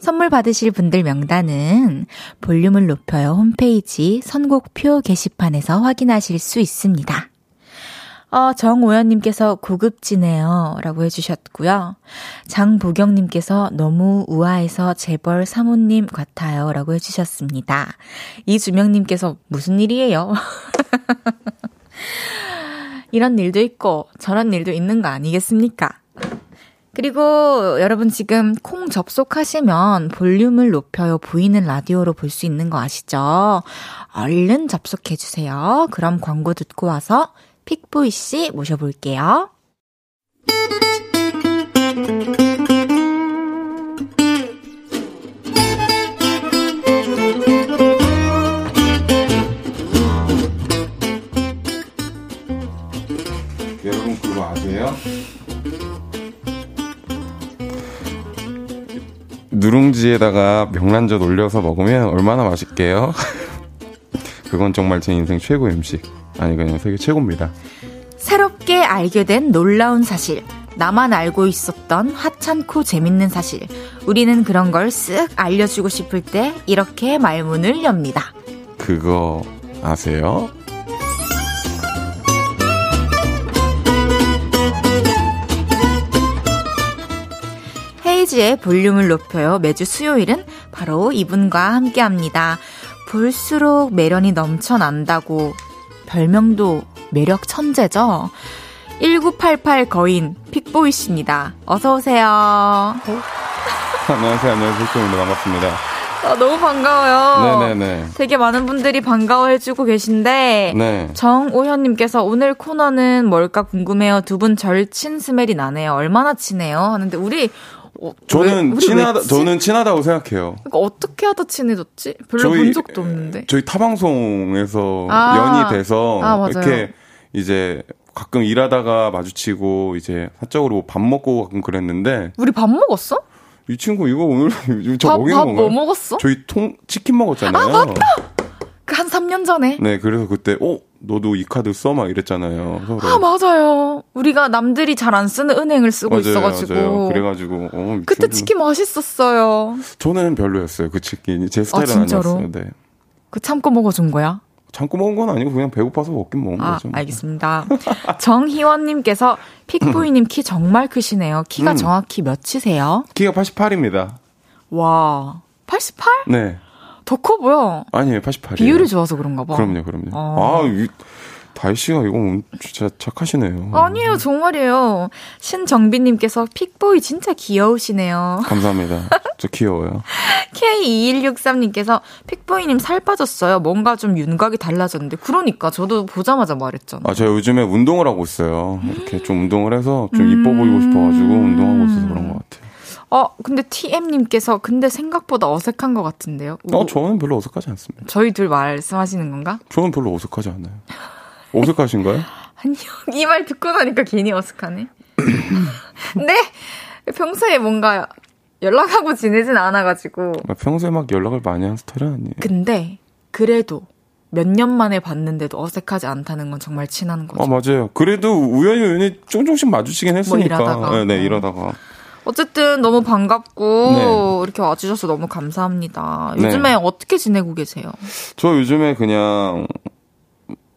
선물 받으실 분들 명단은 볼륨을 높여요 홈페이지 선곡표 게시판에서 확인하실 수 있습니다. 어, 정오연님께서 고급지네요. 라고 해주셨고요. 장보경님께서 너무 우아해서 재벌 사모님 같아요. 라고 해주셨습니다. 이주명님께서 무슨 일이에요? 이런 일도 있고 저런 일도 있는 거 아니겠습니까? 그리고 여러분 지금 콩 접속하시면 볼륨을 높여요 보이는 라디오로 볼 수 있는 거 아시죠? 얼른 접속해 주세요. 그럼 광고 듣고 와서 픽보이 씨 모셔볼게요. 여러분 그거 아세요? 누룽지에다가 명란젓 올려서 먹으면 얼마나 맛있게요? 그건 정말 제 인생 최고 음식. 아니 그냥 세계 최고입니다. 새롭게 알게 된 놀라운 사실. 나만 알고 있었던 하찮고 재밌는 사실. 우리는 그런 걸 쓱 알려주고 싶을 때 이렇게 말문을 엽니다. 그거 아세요? 헤이지의 볼륨을 높여요. 매주 수요일은 바로 이분과 함께 합니다. 볼수록 매련이 넘쳐난다고 별명도 매력 천재죠? 1988 거인 픽보이 씨입니다. 어서 오세요. 안녕하세요, 안녕하세요, 픽보입니다. 반갑습니다. 아, 너무 반가워요. 네네네. 되게 많은 분들이 반가워해주고 계신데, 네. 정오현님께서 오늘 코너는 뭘까 궁금해요. 두 분 절친 스멜이 나네요. 얼마나 친해요? 하는데, 우리, 어, 저는 왜- 친하다, 저는 친하다고 생각해요. 그러니까 어떻게 하다 친해졌지? 별로 본 적도 없는데. 저희 타방송에서 아. 연이 돼서 아. 이렇게 이제 가끔 일하다가 마주치고 이제 사적으로 밥 먹고 가끔 그랬는데 우리 밥 먹었어? 이 친구 이거 오늘 저 밥, 먹인 밥 건가요? 뭐 먹었어? 저희 통 치킨 먹었잖아요. 아, 맞다! 그 한 3년 전에. 네, 그래서 그때 어 너도 이 카드 써 막 이랬잖아요. 서로. 아, 맞아요. 우리가 남들이 잘 안 쓰는 은행을 쓰고 맞아요, 있어가지고. 맞아요. 그래가지고 어, 이 그때 치킨 맛있었어요. 저는 별로였어요. 그 치킨이 제 스타일은 아, 진짜로? 아니었어요. 네. 그 참고 먹어준 거야? 참고 먹은 건 아니고 그냥 배고파서 먹긴 먹은 아, 거죠. 알겠습니다. 정희원님께서 픽보이님 키 정말 크시네요. 키가 음. 정확히 몇이세요? 키가 88입니다. 와, 88? 네. 더 커 보여. 아니에요, 88이에요. 비율이 좋아서 그런가 봐. 그럼요, 그럼요. 어. 아, 이, 다희 씨가 이거 진짜 착하시네요. 아니에요, 정말이에요. 신정빈님께서 픽보이 진짜 귀여우시네요. 감사합니다. 저 귀여워요. K2163님께서 픽보이님 살 빠졌어요. 뭔가 좀 윤곽이 달라졌는데. 그러니까 저도 보자마자 말했잖아. 아, 제가 요즘에 운동을 하고 있어요. 이렇게 좀 운동을 해서 좀 이뻐 보이고 싶어가지고 운동하고 있어서 그런 것 같아요. 어, 근데 TM님께서 근데 생각보다 어색한 것 같은데요. 어, 저는 별로 어색하지 않습니다. 저희 둘 말씀하시는 건가? 저는 별로 어색하지 않아요. 어색하신가요? 아니요. 이 말 듣고 나니까 괜히 어색하네. 네. 평소에 뭔가 연락하고 지내진 않아가지고. 아, 평소에 막 연락을 많이 하는 스타일은 아니에요. 근데 그래도 몇 년 만에 봤는데도 어색하지 않다는 건 정말 친한 거죠. 아 맞아요. 그래도 우연히 우연히 조금씩 마주치긴 했으니까. 뭐 이러다가. 네, 네 어. 이러다가. 어쨌든 너무 반갑고 네. 이렇게 와주셔서 너무 감사합니다. 네. 요즘에 어떻게 지내고 계세요? 저 요즘에 그냥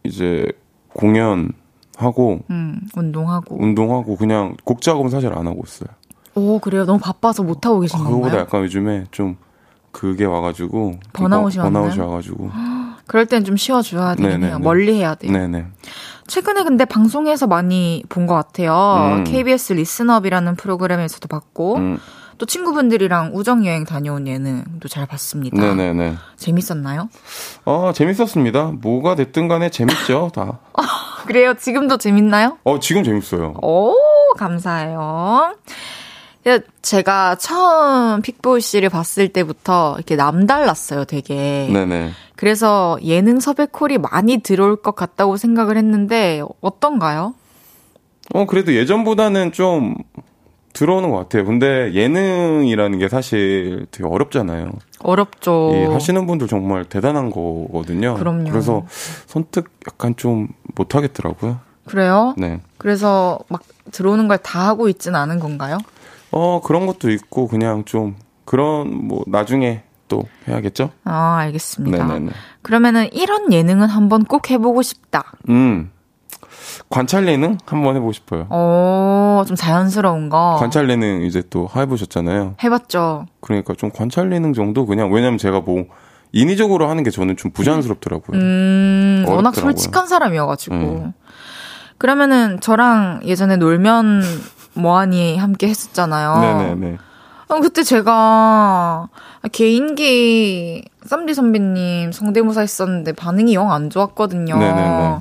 이제 공연 하고 음, 운동하고. 운동하고 그냥 곡 작업은 사실 안 하고 있어요. 오, 그래요? 너무 바빠서 못 하고 계신 아, 그거보다 건가요? 약간 요즘에 좀 그게 와가지고 번아웃이 번- 번아웃이? 와가지고 그럴 땐 좀 쉬어줘야 되긴 네네네. 해요. 멀리 해야 돼요. 네네 최근에 근데 방송에서 많이 본 것 같아요. 음. KBS 리스너비라는 프로그램에서도 봤고, 음, 또 친구분들이랑 우정 여행 다녀온 예능도 잘 봤습니다. 네네네 재밌었나요? 어 재밌었습니다. 뭐가 됐든 간에 재밌죠 다. 그래요? 지금도 재밌나요? 어 지금 재밌어요. 오, 감사해요. 야, 제가 처음 픽보이 씨를 봤을 때부터 이렇게 남달랐어요, 되게. 네네. 그래서 예능 섭외 콜이 많이 들어올 것 같다고 생각을 했는데, 어떤가요? 어 그래도 예전보다는 좀 들어오는 것 같아요. 근데 예능이라는 게 사실 되게 어렵잖아요. 어렵죠. 이 하시는 분들 정말 대단한 거거든요. 그럼요. 그래서 선택 약간 좀 못하겠더라고요. 그래요? 네. 그래서 막 들어오는 걸 다 하고 있진 않은 건가요? 어 그런 것도 있고 그냥 좀 그런 뭐 나중에 또 해야겠죠. 아, 알겠습니다. 네네네. 그러면은 이런 예능은 한번 꼭 해보고 싶다. 음 관찰 예능 한번 해보고 싶어요. 오, 좀 자연스러운 거. 관찰 예능 이제 또 해보셨잖아요. 해봤죠. 그러니까 좀 관찰 예능 정도 그냥 왜냐면 제가 뭐 인위적으로 하는 게 저는 좀 부자연스럽더라고요. 음, 워낙 어렵더라고요. 솔직한 사람이어가지고. 음. 그러면은 저랑 예전에 놀면 뭐하니 함께 했었잖아요. 네네네. 아, 그때 제가 개인기 쌈디 선배님 성대모사 했었는데 반응이 영 안 좋았거든요. 네네네.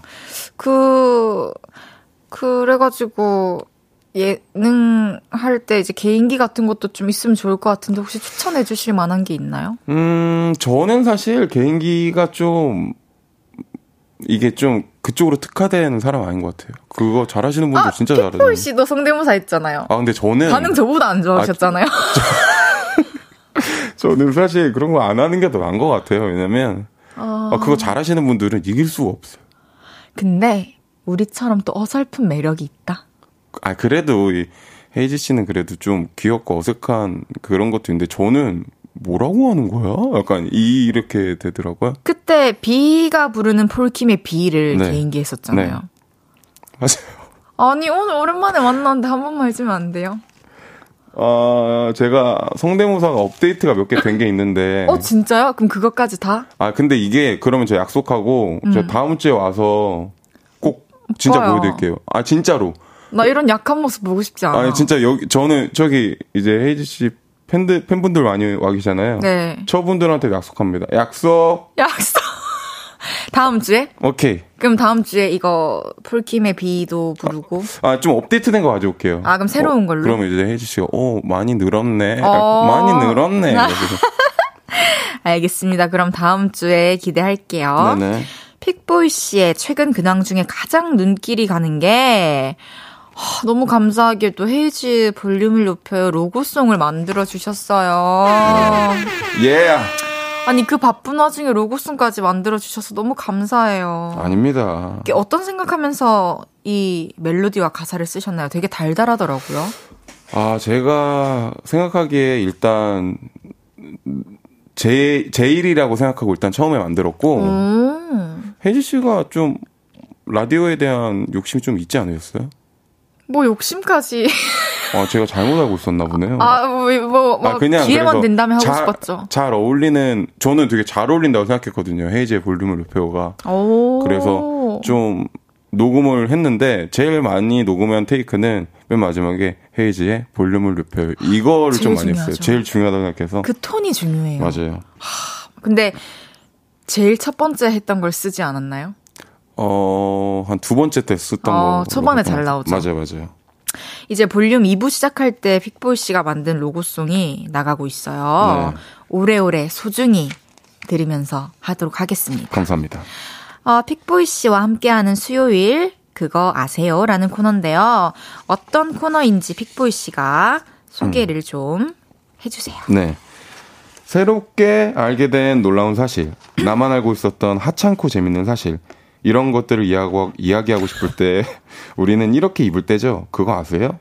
그 그래가지고 예능 할 때 이제 개인기 같은 것도 좀 있으면 좋을 것 같은데 혹시 추천해 주실 만한 게 있나요? 음 저는 사실 개인기가 좀 이게 좀 그쪽으로 특화된 사람 아닌 것 같아요. 그거 잘하시는 분들 진짜 킥볼 잘하죠. 씨도 성대모사 했잖아요. 아 근데 저는 반응 저보다 안 좋아하셨잖아요. 저는 사실 그런 거 안 하는 게 더 나은 것 같아요. 왜냐면 아, 그거 잘하시는 분들은 이길 수가 없어요. 근데 우리처럼 또 어설픈 매력이 있다. 아 그래도 이 헤이지 씨는 그래도 좀 귀엽고 어색한 그런 것도 있는데 저는 뭐라고 하는 거야? 약간 이 이렇게 되더라고요. 그때 비가 부르는 폴킴의 비를 네. 개인기 했었잖아요. 네. 맞아요. 아니 오늘 오랜만에 만났는데 한 번만 해주면 안 돼요? 아 제가 성대모사가 업데이트가 몇 개 된 게 있는데 어 진짜요? 그럼 그것까지 다? 아 근데 이게 그러면 저 약속하고 저 다음 주에 와서 꼭 진짜 음. 오빠요. 보여드릴게요. 아 진짜로. 나 이런 약한 모습 보고 싶지 않아. 아니 진짜 여기 저는 저기 이제 헤이지 씨 팬들 팬분들 많이 와 계시잖아요. 네. 저분들한테 약속합니다. 약속. 약속. 다음 주에? 오케이. 그럼 다음 주에 이거 폴킴의 비도 부르고. 아 좀 업데이트된 거 가져올게요. 아, 그럼 새로운 어, 걸로? 그러면 이제 헤이지 씨가 어 많이 늘었네. 어. 많이 늘었네. 알겠습니다. 그럼 다음 주에 기대할게요. 네네. 픽보이 씨의 최근 근황 중에 가장 눈길이 가는 게 하, 너무 감사하게도 헤이즈 볼륨을 높여요 로고송을 만들어 주셨어요. 예. 아니 그 바쁜 와중에 로고송까지 만들어 주셔서 너무 감사해요. 아닙니다. 어떤 생각하면서 이 멜로디와 가사를 쓰셨나요? 되게 달달하더라고요. 아, 제가 생각하기에 일단 제, 제 일이라고 생각하고 일단 처음에 만들었고, 음. 혜지 씨가 좀 라디오에 대한 욕심이 좀 있지 않으셨어요? 뭐 욕심까지 아, 제가 잘못 알고 있었나 보네요. 아 뭐 뭐, 뭐 아, 그냥 기회만 된다면 하고 잘, 싶었죠. 잘 어울리는, 저는 되게 잘 어울린다고 생각했거든요. 헤이지의 볼륨을 높여가. 오. 그래서 좀 녹음을 했는데, 제일 많이 녹음한 테이크는 맨 마지막에 헤이지의 볼륨을 높여요. 이거를 좀 많이 했어요. 중요하죠. 제일 중요하다고 생각해서. 그 톤이 중요해요. 맞아요. 근데 제일 첫 번째 했던 걸 쓰지 않았나요? 어, 한 두 번째 때 썼던 어, 거. 초반에 잘 나오죠. 맞아요, 맞아요. 이제 볼륨 2부 시작할 때 픽보이 씨가 만든 로고송이 나가고 있어요. 네. 오래오래 소중히 들으면서 하도록 하겠습니다. 감사합니다. 어, 픽보이 씨와 함께하는 수요일 그거 아세요? 라는 코너인데요. 어떤 코너인지 픽보이 씨가 소개를 음. 좀 해주세요. 네. 새롭게 알게 된 놀라운 사실, 나만 알고 있었던 하찮고 재밌는 사실, 이런 것들을 이야기하고, 이야기하고 싶을 때 우리는 이렇게 입을 때죠. 그거 아세요?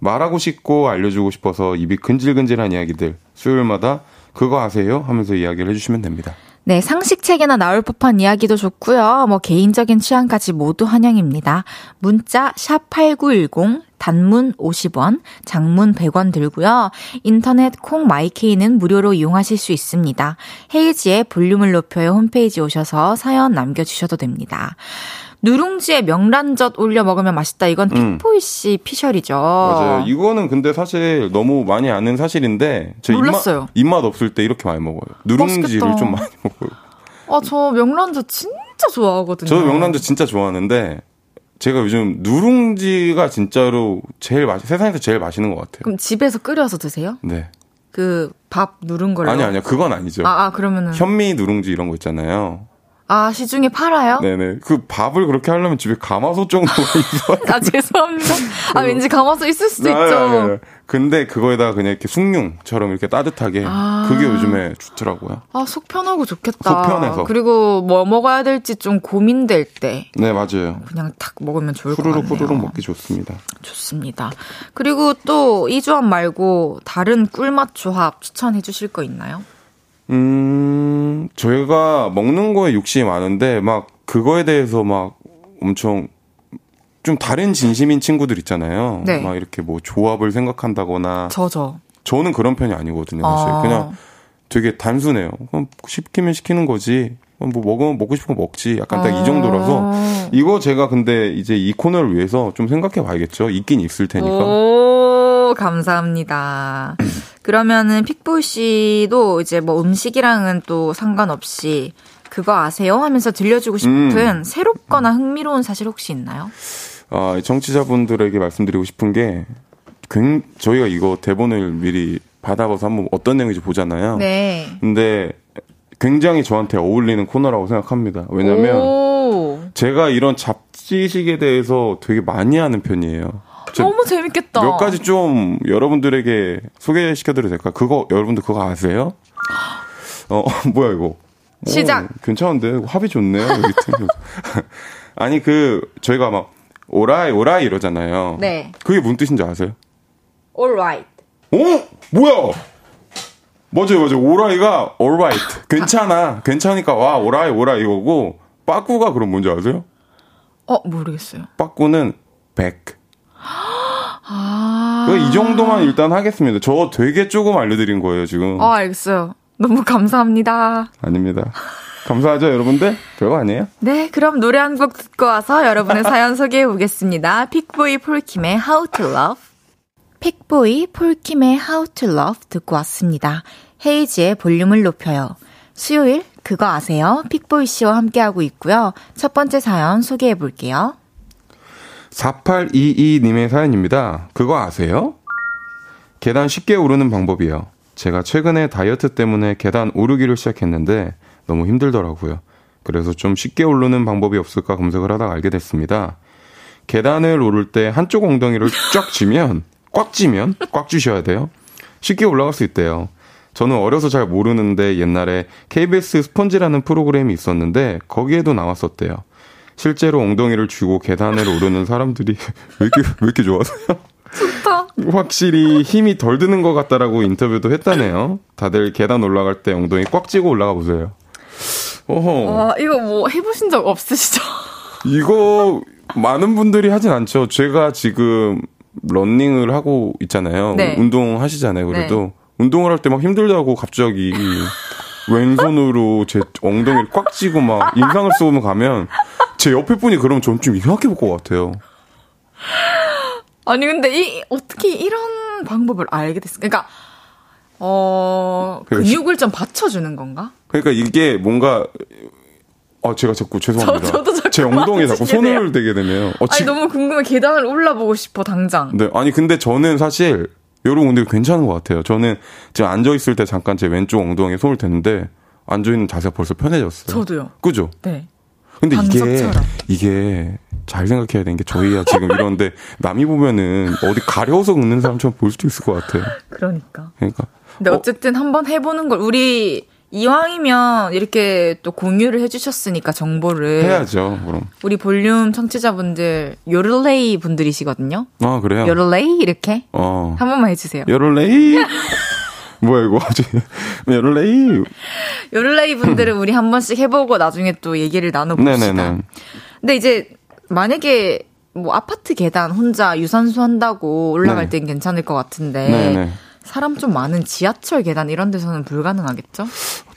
말하고 싶고 알려주고 싶어서 입이 근질근질한 이야기들 수요일마다 그거 아세요? 하면서 이야기를 해주시면 됩니다. 네, 상식 책에나 나올 법한 이야기도 좋고요. 뭐 개인적인 취향까지 모두 환영입니다. 문자 샵 8910 단문 50원, 장문 100원 들고요. 인터넷 콩 마이케이는 무료로 이용하실 수 있습니다. 헤이지의 볼륨을 높여요 홈페이지 오셔서 사연 남겨주셔도 됩니다. 누룽지에 명란젓 올려 먹으면 맛있다. 이건 음. 픽보이 씨 피셜이죠. 맞아요. 이거는 근데 사실 너무 많이 아는 사실인데 저 몰랐어요. 입맛, 입맛 없을 때 이렇게 많이 먹어요. 누룽지를 맛있겠다. 좀 많이 먹어요. 아, 저 명란젓 진짜 좋아하거든요. 저도 명란젓 진짜 좋아하는데 제가 요즘 누룽지가 진짜로 제일 맛 세상에서 제일 맛있는 것 같아요. 그럼 집에서 끓여서 드세요? 네. 그 밥 누른 걸로? 아니 아니요 그건 아니죠. 아, 아 그러면은 현미 누룽지 이런 거 있잖아요. 아, 시중에 팔아요? 네네. 그 밥을 그렇게 하려면 집에 가마솥 정도가 있어야 아, 죄송합니다. 아, 왠지 가마솥 있을 수도 아, 있죠. 네, 네. 근데 그거에다가 그냥 이렇게 숭늉처럼 이렇게 따뜻하게 아. 그게 요즘에 좋더라고요. 아, 속 편하고 좋겠다. 속 편해서. 그리고 뭐 먹어야 될지 좀 고민될 때. 네, 맞아요. 그냥 탁 먹으면 좋을 것 같아요. 후루룩 후루룩 먹기 좋습니다. 좋습니다. 그리고 또 이 조합 말고 다른 꿀맛 조합 추천해 주실 거 있나요? 음, 저희가 먹는 거에 욕심이 많은데, 막, 그거에 대해서 막 엄청 좀 다른 진심인 친구들 있잖아요. 네. 막 이렇게 뭐 조합을 생각한다거나. 저 저. 저는 그런 편이 아니거든요, 사실. 아. 그냥 되게 단순해요. 그럼 시키면 시키는 거지. 뭐 먹으면 먹고 싶은 거 먹지. 약간 딱이 아. 정도라서. 이거 제가 근데 이제 이 코너를 위해서 좀 생각해 봐야겠죠. 있긴 있을 테니까. 오, 감사합니다. 그러면은 픽보 씨도 이제 뭐 음식이랑은 또 상관없이 그거 아세요? 하면서 들려주고 싶은 음. 새롭거나 흥미로운 사실 혹시 있나요? 아, 청취자분들에게 말씀드리고 싶은 게, 굉, 저희가 이거 대본을 미리 받아봐서 한번 어떤 내용인지 보잖아요. 네. 근데 굉장히 저한테 어울리는 코너라고 생각합니다. 왜냐면 오. 제가 이런 잡지식에 대해서 되게 많이 하는 편이에요. 너무 재밌겠다. 몇 가지 좀 여러분들에게 소개시켜드려도 될까? 그거 여러분들 그거 아세요? 어 뭐야 이거? 시작. 오, 괜찮은데 합이 좋네요. 아니 그 저희가 막 오라이 오라이 이러잖아요. 네. 그게 무슨 뜻인지 아세요? alright. 어? 뭐야? 맞아요, 맞아요. 오라이가 alright. 괜찮아. 괜찮으니까 와, 오라이, 오라이 이거고, 빠꾸가 그럼 뭔지 아세요? 어, 모르겠어요. 빠꾸는 back. 아. 이 정도만 일단 하겠습니다. 저 되게 조금 알려드린 거예요, 지금. 어, 알겠어요. 너무 감사합니다. 아닙니다. 감사하죠, 여러분들? 별거 아니에요? 네, 그럼 노래 한 곡 듣고 와서 여러분의 사연 소개해 보겠습니다. 픽보이 폴킴의 How to Love. 픽보이 폴킴의 How to Love 듣고 왔습니다. 헤이지의 볼륨을 높여요. 수요일 그거 아세요? 픽보이 씨와 함께하고 있고요. 첫 번째 사연 소개해 볼게요. 4822님의 사연입니다. 그거 아세요? 계단 쉽게 오르는 방법이요. 제가 최근에 다이어트 때문에 계단 오르기를 시작했는데 너무 힘들더라고요. 그래서 좀 쉽게 오르는 방법이 없을까 검색을 하다가 알게 됐습니다. 계단을 오를 때 한쪽 엉덩이를 쫙 쥐면, 꽉 쥐면, 꽉 쥐셔야 돼요. 쉽게 올라갈 수 있대요. 저는 어려서 잘 모르는데 옛날에 KBS 스펀지라는 프로그램이 있었는데 거기에도 나왔었대요. 실제로 엉덩이를 쥐고 계단을 오르는 사람들이 왜 이렇게, 왜 이렇게 좋아하세요? 좋다. 확실히 힘이 덜 드는 것 같다라고 인터뷰도 했다네요. 다들 계단 올라갈 때 엉덩이 꽉 쥐고 올라가 보세요. 어허. 아, 이거 뭐 해보신 적 없으시죠? 이거 많은 분들이 하진 않죠. 제가 지금 런닝을 하고 있잖아요. 네. 운동 하시잖아요. 그래도 네. 운동을 할 때 막 힘들다고 갑자기 왼손으로 제 엉덩이를 꽉 쥐고 막 인상을 쏘면 가면 제 옆에 분이 그러면 전좀 이상하게 볼 것 같아요. 아니 근데 이 어떻게 이런 방법을 알게 됐을까? 그러니까 어 그러니까 근육을 좀 받쳐주는 건가? 그러니까 이게 뭔가 아 제가 자꾸 죄송합니다. 저, 도 자꾸 제 엉덩이에 자꾸 손을 대게 되네요. 어, 아니 너무 궁금해 계단을 올라보고 싶어 당장. 네 아니 근데 저는 사실 여러분 근데 괜찮은 것 같아요. 저는 지금 앉아 있을 때 잠깐 제 왼쪽 엉덩이에 손을 대는데 앉아 있는 자세가 벌써 편해졌어요. 저도요. 그죠? 네. 근데 이게 방석처럼. 이게 잘 생각해야 되는 게 저희야 지금 이런데 남이 보면은 어디 가려워서 웃는 사람처럼 보일 수도 있을 것 같아요. 그러니까. 그러니까 근데 어? 어쨌든 한번 해보는 걸 우리 이왕이면 이렇게 또 공유를 해주셨으니까 정보를 해야죠. 그럼. 우리 볼륨 청취자분들 요를레이 분들이시거든요. 아 그래요. 요를레이 이렇게 어. 한 번만 해주세요. 요럴레이. 뭐야 이거 갑자기 요럴레이. 요를레이 분들은 우리 한 번씩 해보고 나중에 또 얘기를 나눠봅시다. 네네네. 근데 이제 만약에 뭐 아파트 계단 혼자 유산소 한다고 올라갈 네. 땐 괜찮을 것 같은데 네네. 사람 좀 많은 지하철 계단 이런 데서는 불가능하겠죠?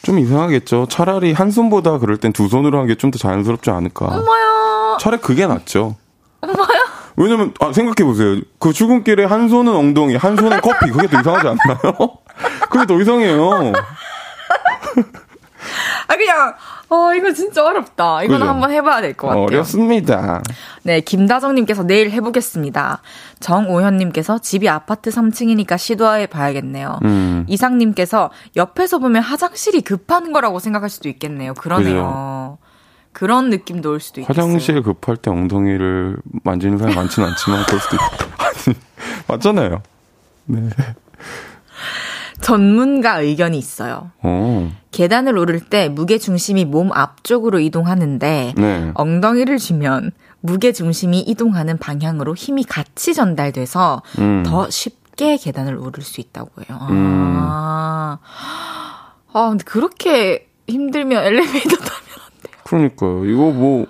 좀 이상하겠죠. 차라리 한 손보다 그럴 땐 두 손으로 하는 게 좀 더 자연스럽지 않을까. 엄마야. 차라리 그게 낫죠. 왜냐면 아 생각해 보세요. 그 출근길에 한 손은 엉덩이, 한 손은 커피. 그게 더 이상하지 않나요? 그게 더 이상해요. 아 그냥 어 이거 진짜 어렵다. 이거는 그죠? 한번 해봐야 될 것 같아요. 어렵습니다. 네, 김다정님께서 내일 해보겠습니다. 정오현님께서 집이 아파트 3층이니까 시도해 봐야겠네요. 음. 이상님께서 옆에서 보면 화장실이 급한 거라고 생각할 수도 있겠네요. 그러네요. 그런 느낌도 올 수도 있겠어요. 화장실 급할 때 엉덩이를 만지는 사람이 많지는 않지만 그럴 수도 있고. 맞잖아요. 네. 전문가 의견이 있어요. 어. 계단을 오를 때 무게 중심이 몸 앞쪽으로 이동하는데 네. 엉덩이를 쥐면 무게 중심이 이동하는 방향으로 힘이 같이 전달돼서 음. 더 쉽게 계단을 오를 수 있다고 해요. 음. 아. 아, 근데 그렇게 힘들면 엘리베이터 타면 그러니까요. 이거 뭐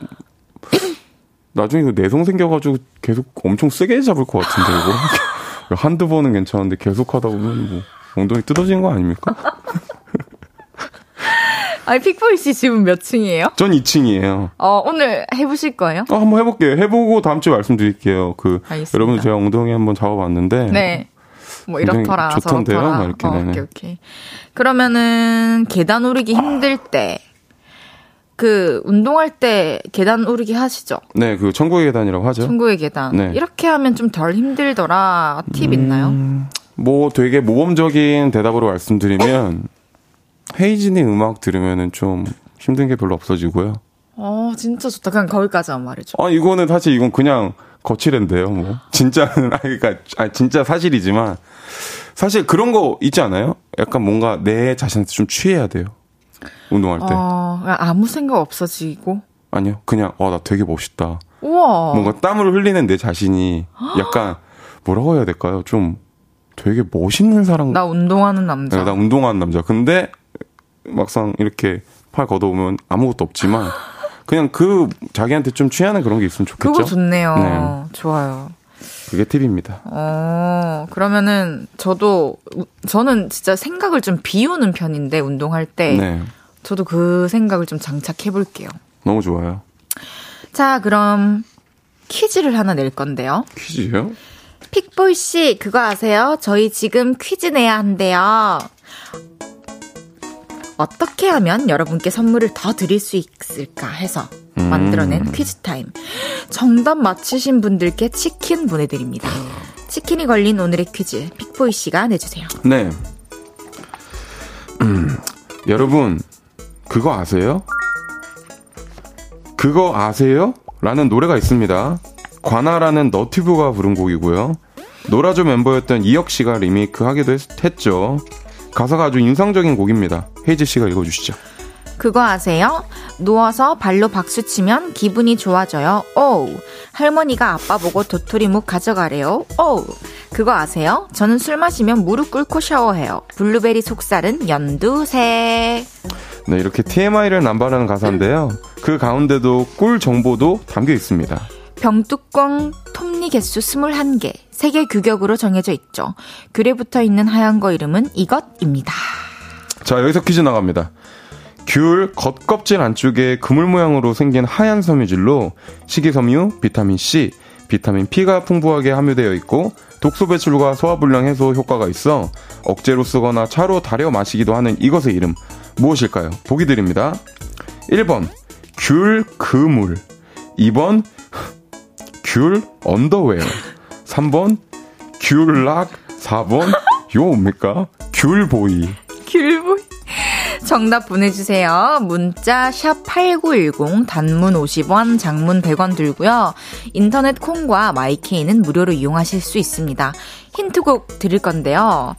나중에 이거 내성 생겨가지고 계속 엄청 세게 잡을 것 같은데 이거 한두 번은 괜찮은데 계속 하다 보면 뭐 엉덩이 뜯어지는 거 아닙니까? 아니, 픽보이 씨 지금 몇 층이에요? 전 2층이에요. 어, 오늘 해보실 거예요? 아, 한번 해볼게요. 해보고 다음 주에 말씀드릴게요. 그 알겠습니다. 여러분 제가 엉덩이 한번 잡아봤는데 네. 뭐 이렇더라, 좋던데요? 저렇더라. 막 이렇게, 어, 네네. 오케이, 오케이. 그러면은 계단 오르기 힘들 때, 그 운동할 때 계단 오르기 하시죠? 네, 그 천국의 계단이라고 하죠. 천국의 계단. 네. 이렇게 하면 좀 덜 힘들더라. 팁 있나요? 뭐 되게 모범적인 대답으로 말씀드리면 헤이진의 음악 들으면은 좀 힘든 게 별로 없어지고요. 어, 진짜 좋다. 그냥 거기까지만 말해줘. 아, 이거는 사실 이건 그냥 거칠은데요, 뭐. 진짜는, 아, 그니까, 아, 진짜 사실이지만, 사실 그런 거 있지 않아요? 약간 뭔가 내 자신한테 좀 취해야 돼요. 운동할 때. 어, 아무 생각 없어지고. 아니요, 그냥, 와, 나 되게 멋있다. 우와. 뭔가 땀을 흘리는 내 자신이 약간, 뭐라고 해야 될까요? 좀 되게 멋있는 사람. 나 운동하는 남자. 네, 나 운동하는 남자. 근데 막상 이렇게 팔 걷어보면 아무것도 없지만, 그냥 그 자기한테 좀 취하는 그런 게 있으면 좋겠죠? 그거 좋네요. 네. 좋아요. 그게 팁입니다. 어, 그러면은 저도 우- 저는 진짜 생각을 좀 비우는 편인데 운동할 때 네. 저도 그 생각을 좀 장착해 볼게요. 너무 좋아요. 자, 그럼 퀴즈를 하나 낼 건데요. 퀴즈요? 픽보이 씨, 그거 아세요? 저희 지금 퀴즈 내야 한대요. 어떻게 하면 여러분께 선물을 더 드릴 수 있을까 해서 만들어낸 퀴즈 타임. 정답 맞히신 분들께 치킨 보내드립니다. 치킨이 걸린 오늘의 퀴즈, 픽보이 씨가 내주세요. 네. 음, 여러분, 그거 아세요? 그거 아세요? 라는 노래가 있습니다. 관아라는 너튜브가 부른 곡이고요. 노라조 멤버였던 이혁 씨가 리메이크 하기도 했, 했죠. 가사가 아주 인상적인 곡입니다. 헤이즈 씨가 읽어주시죠. 그거 아세요? 누워서 발로 박수 치면 기분이 좋아져요. 오. 할머니가 아빠 보고 도토리묵 가져가래요. 오. 그거 아세요? 저는 술 마시면 무릎 꿇고 샤워해요. 블루베리 속살은 연두색. 네, 이렇게 TMI를 남발하는 가사인데요. 그 가운데도 꿀 정보도 담겨 있습니다. 병뚜껑 톱니 개수 21개. 세계 규격으로 정해져 있죠. 귤에 붙어 있는 하얀 거 이름은 이것입니다. 자, 여기서 퀴즈 나갑니다. 귤 겉껍질 안쪽에 그물 모양으로 생긴 하얀 섬유질로 식이섬유, 비타민 C, 비타민 P가 풍부하게 함유되어 있고 독소 배출과 소화불량 해소 효과가 있어 약재로 쓰거나 차로 달여 마시기도 하는 이것의 이름 무엇일까요? 보기 드립니다. 1번 귤 그물 2번 귤 언더웨어 3번 귤락 4번 요 뭡니까? 귤보이 귤보이. 정답 보내주세요. 문자 샵8910 단문 50원, 장문 100원 들고요. 인터넷 콩과 마이케이는 무료로 이용하실 수 있습니다. 힌트곡 드릴 건데요.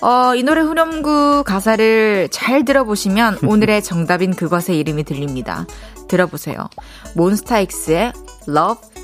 어, 이 노래 후렴구 가사를 잘 들어보시면 오늘의 정답인 그것의 이름이 들립니다. 들어보세요. 몬스타엑스의 Love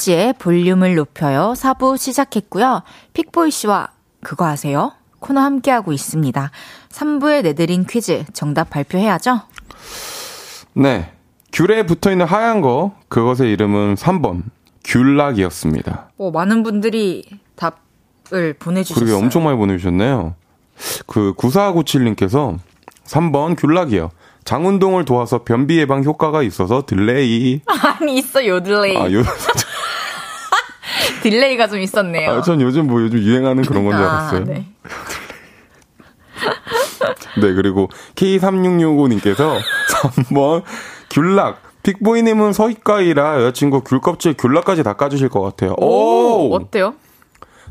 헤이즈의 볼륨을 높여요. 4부 시작했고요. 픽보이 씨와 그거 아세요? 코너 함께하고 있습니다. 3부에 내드린 퀴즈 정답 발표해야죠? 네. 귤에 붙어 있는 하얀 거, 그것의 이름은 3번. 귤락이었습니다. 오, 많은 분들이 답을 보내주셨어요. 그러게 엄청 많이 보내주셨네요. 그 9497님께서 3번 귤락이요. 장운동을 도와서 변비 예방 효과가 있어서 delay. 아니, 있어, 요들레이. 아, 요, delay가 좀 있었네요. 아, 전 요즘 뭐 요즘 유행하는 그런 건줄 알았어요. 아, 네. 네, 그리고 K3665님께서 3번 귤락. 픽보이님은 sweet guy라 여자친구 귤껍질 귤락까지 닦아주실 것 같아요. 오, 오! 어때요?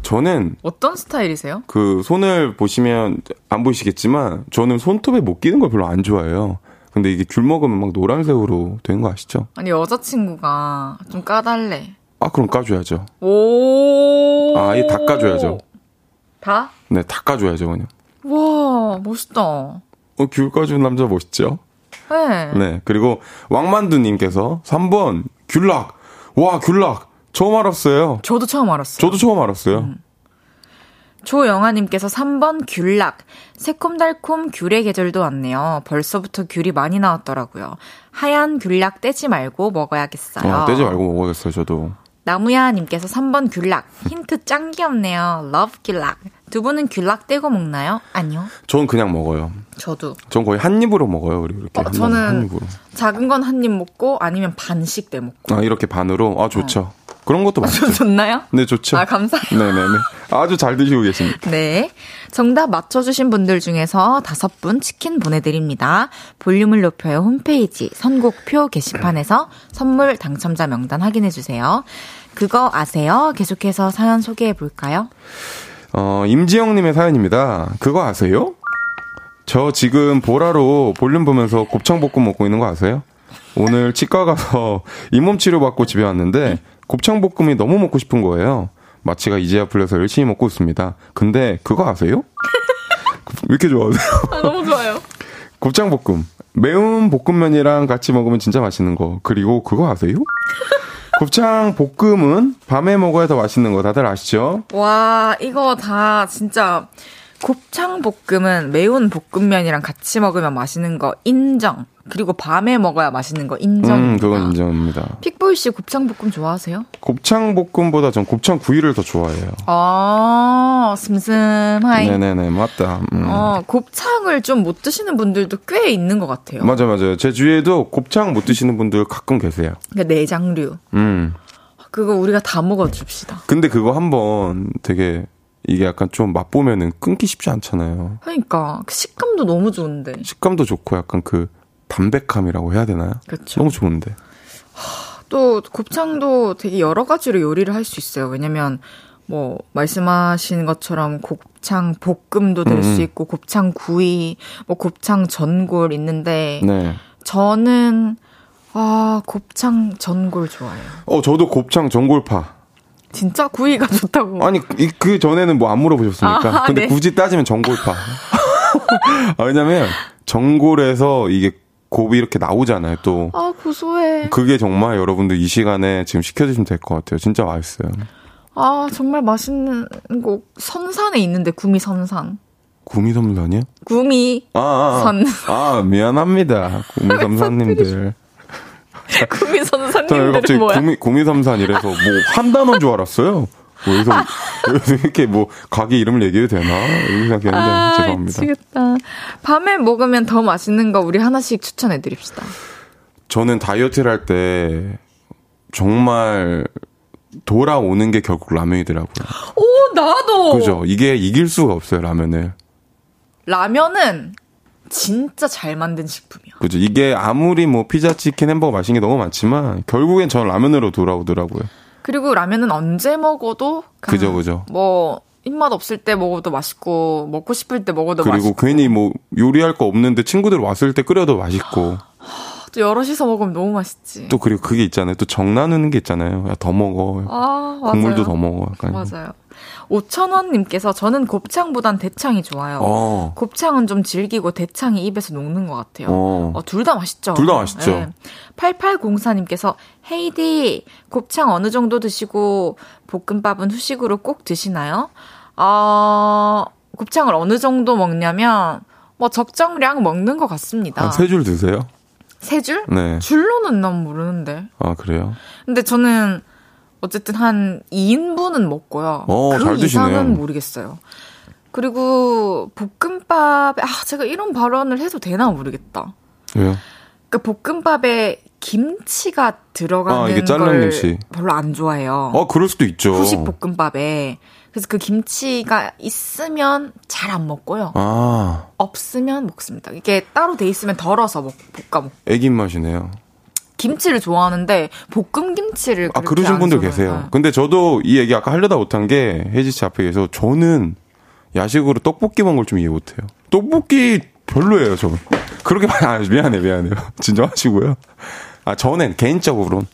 저는 어떤 스타일이세요? 그 손을 보시면 안 보이시겠지만 저는 손톱에 못 끼는 걸 별로 안 좋아해요. 근데 이게 귤 먹으면 막 노란색으로 되는 거 아시죠? 아니, 여자친구가 좀 까달래. 아, 그럼 까줘야죠. 오. 아, 얘 닦아줘야죠. 다? 네, 닦아줘야죠, 그냥. 와, 멋있다. 어, 귤 까주는 남자 멋있죠? 네. 네. 그리고 왕만두님께서 3번 귤락. 와, 귤락. 처음 알았어요. 저도 처음 알았어요. 저도 처음 알았어요. 음. 조영아님께서 3번 귤락. 새콤달콤 귤의 계절도 왔네요. 벌써부터 귤이 많이 나왔더라고요. 하얀 귤락 떼지 말고 먹어야겠어요. 아, 떼지 말고 먹어야겠어요, 저도. 나무야님께서 3번 귤락. 힌트 짱 귀엽네요. Love 귤락. 두 분은 귤락 떼고 먹나요? 아니요. 전 그냥 먹어요. 저도. 전 거의 한 입으로 먹어요, 그리고 이렇게. 어, 한, 저는 한 입으로. 작은 건 한 입 먹고 아니면 반씩 떼 먹고. 아, 이렇게 반으로? 아, 좋죠. 그런 것도 좀 맛있죠. 좋나요? 네, 좋죠. 아, 감사해요. 네네네. 아주 잘 드시고 계십니다. 네. 정답 맞춰주신 분들 중에서 다섯 분 치킨 보내드립니다. 볼륨을 높여요 홈페이지 선곡표 게시판에서 선물 당첨자 명단 확인해주세요. 그거 아세요? 계속해서 사연 소개해볼까요? 어, 임지영님의 사연입니다. 그거 아세요? 저 지금 보라로 볼륨 보면서 곱창볶음 먹고 있는 거 아세요? 오늘 치과 가서 잇몸 치료 받고 집에 왔는데 곱창볶음이 너무 먹고 싶은 거예요. 마취가 이제야 풀려서 열심히 먹고 있습니다. 근데 그거 아세요? 왜 이렇게 좋아하세요? 아, 너무 좋아요. 곱창볶음. 매운 볶음면이랑 같이 먹으면 진짜 맛있는 거. 그리고 그거 아세요? 곱창 볶음은 밤에 먹어야 더 맛있는 거 다들 아시죠? 와, 이거 다 진짜 곱창 볶음은 매운 볶음면이랑 같이 먹으면 맛있는 거 인정. 그리고 밤에 먹어야 맛있는 거 인정. 음, 그건 인정합니다. 픽보이 씨 곱창 볶음 좋아하세요? 곱창 볶음보다 전 곱창 구이를 더 좋아해요. 아, 슴슴하이. 네네네, 맞다. 음. 어, 곱창을 좀 못 드시는 분들도 꽤 있는 것 같아요. 맞아, 맞아요. 제 주위에도 곱창 못 드시는 분들 가끔 계세요. 그러니까 내장류. 음. 그거 우리가 다 먹어줍시다. 근데 그거 한번 되게 이게 약간 좀 맛보면은 끊기 쉽지 않잖아요. 그러니까 그 식감도 너무 좋은데. 식감도 좋고 약간 그 담백함이라고 해야 되나요? 그렇죠. 너무 좋은데. 또 곱창도 되게 여러 가지로 요리를 할 수 있어요. 왜냐면 뭐 말씀하신 것처럼 곱창 볶음도 될수 음. 있고 곱창 구이, 뭐 곱창 전골 있는데 네. 저는 아 곱창 전골 좋아해요. 어, 저도 곱창 전골파. 진짜 구이가 좋다고. 아니, 이- 그 전에는 뭐 안 물어보셨습니까? 아, 근데 네. 굳이 따지면 전골파. 아, 왜냐면 전골에서 이게 곱이 이렇게 나오잖아요, 또. 아 고소해. 그게 정말 여러분들 이 시간에 지금 시켜주시면 될 것 같아요. 진짜 맛있어요. 아 정말 맛있는 거 선산에 있는데 구미 선산. 구미 선산이요? 구미 아, 아, 아. 선. 아, 미안합니다. 구미 선산님들. 구미 저는 선사님들은 갑자기 뭐야? 구미, 구미삼산이라서 뭐 한 단어인 줄 알았어요. 뭐 여기서, 여기서 이렇게 뭐 가게 이름을 얘기해도 되나? 이렇게 생각했는데 아, 죄송합니다. 미치겠다. 밤에 먹으면 더 맛있는 거 우리 하나씩 추천해 드립시다. 저는 다이어트를 할 때 정말 돌아오는 게 결국 라면이더라고요. 오, 나도! 그죠? 이게 이길 수가 없어요, 라면을. 라면은 진짜 잘 만든 식품이야. 그죠? 이게 아무리 뭐 피자, 치킨, 햄버거 맛있는 게 너무 많지만 결국엔 전 라면으로 돌아오더라고요. 그리고 라면은 언제 먹어도 그 그죠, 그죠. 뭐 입맛 없을 때 먹어도 맛있고 먹고 싶을 때 먹어도 그리고 맛있고 괜히 뭐 요리할 거 없는데 친구들 왔을 때 끓여도 맛있고 또 여럿이서 먹으면 너무 맛있지. 또 그리고 그게 있잖아요. 또 정 나누는 게 있잖아요. 야, 더 먹어. 아, 맞아요. 국물도 더 먹어. 약간. 맞아요. 5천원님께서 저는 곱창보단 대창이 좋아요. 어. 곱창은 좀 질기고 대창이 입에서 녹는 것 같아요. 어. 둘다 맛있죠. 둘 다 맛있죠. 8804님께서 헤이디 곱창 어느 정도 드시고 볶음밥은 후식으로 꼭 드시나요? 어, 곱창을 어느 정도 먹냐면 뭐 적정량 먹는 것 같습니다. 한 세 줄 드세요? 세 줄? 네. 줄로는 난 모르는데. 아, 그래요? 근데 저는 어쨌든 한 2인분은 먹고요. 어, 그. 이상은 모르겠어요. 그리고 볶음밥에 아 제가 이런 발언을 해도 되나 모르겠다. 왜요? 그러니까 볶음밥에 김치가 들어가는 아, 걸 김치. 별로 안 좋아해요. 어, 그럴 수도 있죠. 후식 볶음밥에 그래서 그 김치가 있으면 잘 안 먹고요. 아, 없으면 먹습니다. 이게 따로 돼 있으면 덜어서 먹, 볶아 먹. 애기 입맛이네요. 김치를 좋아하는데 볶음 김치를 아, 그러신 안 분들. 계세요. 네. 근데 저도 이 얘기 아까 하려다 못한 게 혜지 씨 앞에 계서 저는 야식으로 떡볶이 먹는 걸 좀 이해 못해요. 떡볶이 별로예요, 저. 그렇게 많이 안, 미안해, 미안해요. 진정하시고요. 아, 저는 개인적으로는.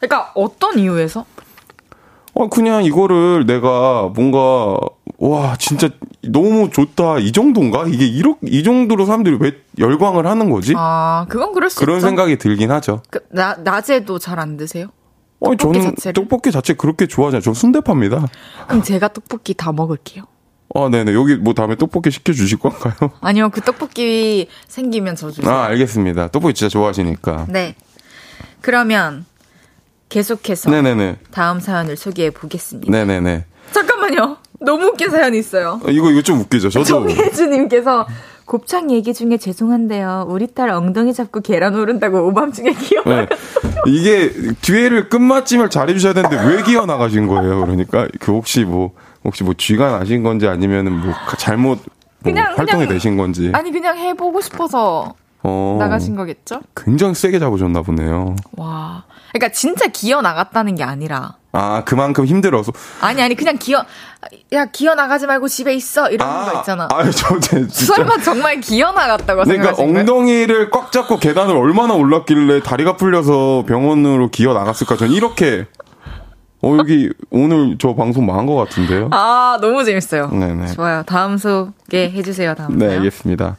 그러니까 어떤 이유에서? 어, 그냥 이거를 내가 뭔가, 와, 진짜 너무 좋다. 이 정도인가? 이게 이렇게, 이 정도로 사람들이 왜 열광을 하는 거지? 아, 그건 그럴 수 그런 있죠. 생각이 들긴 하죠. 그, 나, 낮에도 잘 안 드세요? 어, 떡볶이 저는 자체를? 떡볶이 자체 그렇게 좋아하잖아요. 저 순대파입니다. 그럼 제가 떡볶이 다 먹을게요. 아, 네네. 여기 뭐 다음에 떡볶이 시켜주실 건가요? 아니요, 그 떡볶이 생기면 저 주세요. 아, 알겠습니다. 떡볶이 진짜 좋아하시니까. 네. 그러면 계속해서 네네네. 다음 사연을 소개해 보겠습니다. 네네네. 잠깐만요. 너무 웃긴 사연이 있어요. 어, 이거, 이거 좀 웃기죠? 저도. 정혜주님께서 곱창 얘기 중에 죄송한데요. 우리 딸 엉덩이 잡고 계란 오른다고 오밤중에 기어. 네. 이게 뒤에를 끝마침을 잘해주셔야 되는데 왜 기어 나가신 거예요? 그러니까 그 혹시 뭐 혹시 뭐 쥐가 나신 건지 아니면은 뭐 가- 잘못 뭐 그냥- 활동이 그냥- 되신 건지. 아니 그냥 해보고 싶어서 어, 나가신 거겠죠? 굉장히 세게 잡으셨나 보네요. 와. 그러니까 진짜 기어 나갔다는 게 아니라 아 그만큼 힘들어서. 아니 아니 그냥 기어 야 기어 나가지 말고 집에 있어 이런 거 있잖아. 아, 저 제- 진짜. 설마 정말 기어 나갔다고 그러니까? 엉덩이를 꽉 잡고 계단을 얼마나 올랐길래 다리가 풀려서 병원으로 기어 나갔을까? 전 이렇게. 어 여기 오늘 저 방송 망한 것 같은데요. 아 너무 재밌어요. 네네. 좋아요. 다음 소개 해 주세요. 다음 네. 알겠습니다.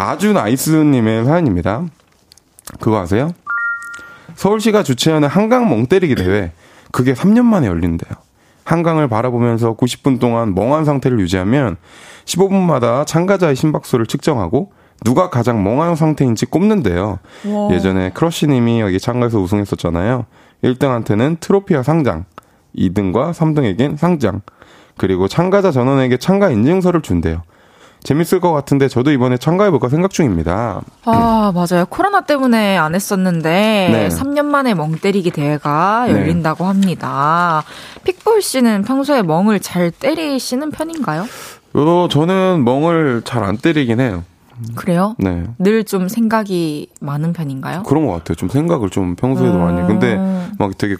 아주 나이스님의 사연입니다. 그거 아세요? 서울시가 주최하는 한강 멍때리기 대회. 그게 3년 만에 열린대요. 한강을 바라보면서 90분 동안 멍한 상태를 유지하면 15분마다 참가자의 심박수를 측정하고 누가 가장 멍한 상태인지 꼽는데요. 예전에 크러쉬님이 여기 참가해서 우승했었잖아요. 1등한테는 트로피와 상장, 2등과 3등에겐 상장, 그리고 참가자 전원에게 참가 인증서를 준대요. 재밌을 것 같은데 저도 이번에 참가해볼까 생각 중입니다. 아, 맞아요. 코로나 때문에 안 했었는데, 네. 3년 만에 멍 때리기 대회가 네. 열린다고 합니다. 픽볼 씨는 평소에 멍을 잘 때리시는 편인가요? 어, 저는 멍을 잘 안 때리긴 해요. 그래요? 네. 늘 좀 생각이 많은 편인가요? 그런 것 같아요. 좀 생각을 좀 평소에도 음. 많이. 근데 막 되게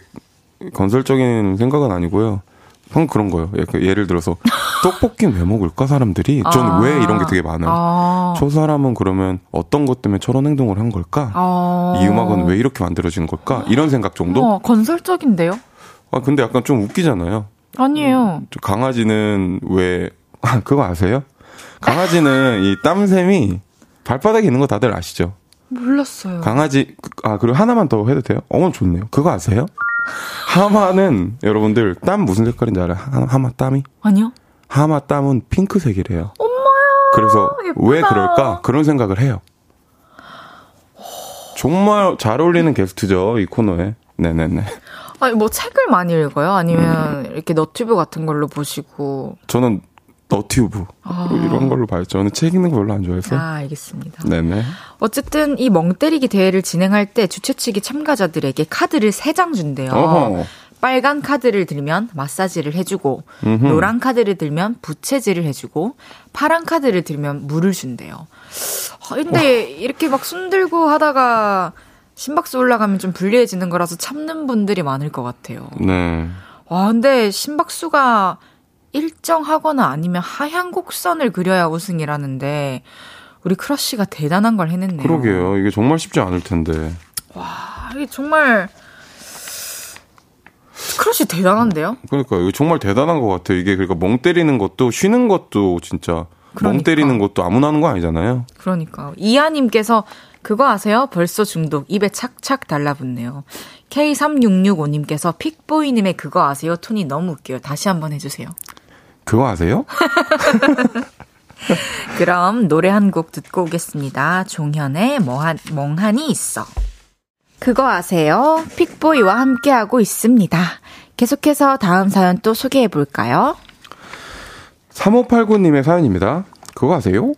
건설적인 생각은 아니고요. 형 그런 거요. 예- 예를 들어서 떡볶이 왜 먹을까 사람들이? 저는 아. 왜 이런 게 되게 많아요. 아. 저 사람은 그러면 어떤 것 때문에 저런 행동을 한 걸까? 아. 이 음악은 왜 이렇게 만들어진 걸까? 이런 생각 정도? 어, 건설적인데요? 아 근데 약간 좀 웃기잖아요. 아니에요. 저 강아지는 왜 아, 그거 아세요? 강아지는 이 땀샘이 발바닥에 있는 거 다들 아시죠? 몰랐어요. 강아지 아 그리고 하나만 더 해도 돼요? 어 좋네요. 그거 아세요? 하마는 여러분들 땀 무슨 색깔인지 알아요? 하- 하마 땀이? 아니요? 하마 땀은 핑크색이래요. 엄마야. 그래서 예쁘다. 왜 그럴까? 그런 생각을 해요. 정말 잘 어울리는 게스트죠, 이 코너에. 네네네. 아니, 뭐 책을 많이 읽어요? 아니면 이렇게 너튜브 같은 걸로 보시고. 저는 너튜브 아. 뭐 이런 걸로 봐요. 저는 책 읽는 거 별로 안 좋아해서. 아, 알겠습니다. 네네. 어쨌든 이 멍때리기 대회를 진행할 때 주최 측이 참가자들에게 카드를 3장 준대요. 어허. 빨간 카드를 들면 마사지를 해주고, 노란 카드를 들면 부채질을 해주고, 파란 카드를 들면 물을 준대요. 아, 근데 이렇게 막 손들고 하다가 심박수 올라가면 좀 불리해지는 거라서 참는 분들이 많을 것 같아요. 네. 와, 근데 심박수가 일정하거나 아니면 하향 곡선을 그려야 우승이라는데, 우리 크러쉬가 대단한 걸 해냈네요. 그러게요. 이게 정말 쉽지 않을 텐데. 아, 이게 정말 크러쉬 대단한데요? 그러니까 이거 정말 대단한 것 같아요. 이게 그러니까 멍 때리는 것도 쉬는 것도 진짜 멍 그러니까. 때리는 것도 아무나 하는 거 아니잖아요. 그러니까 이하님께서 그거 아세요? 벌써 중독 입에 착착 달라붙네요. K3665님께서 픽보이님의 그거 아세요? 톤이 너무 웃겨요. 다시 한번 해주세요. 그거 아세요? 그럼 노래 한 곡 듣고 오겠습니다. 종현의 멍한, 멍하니 있어. 그거 아세요? 픽보이와 함께하고 있습니다. 계속해서 다음 사연 또 소개해 볼까요? 3589님의 사연입니다. 그거 아세요?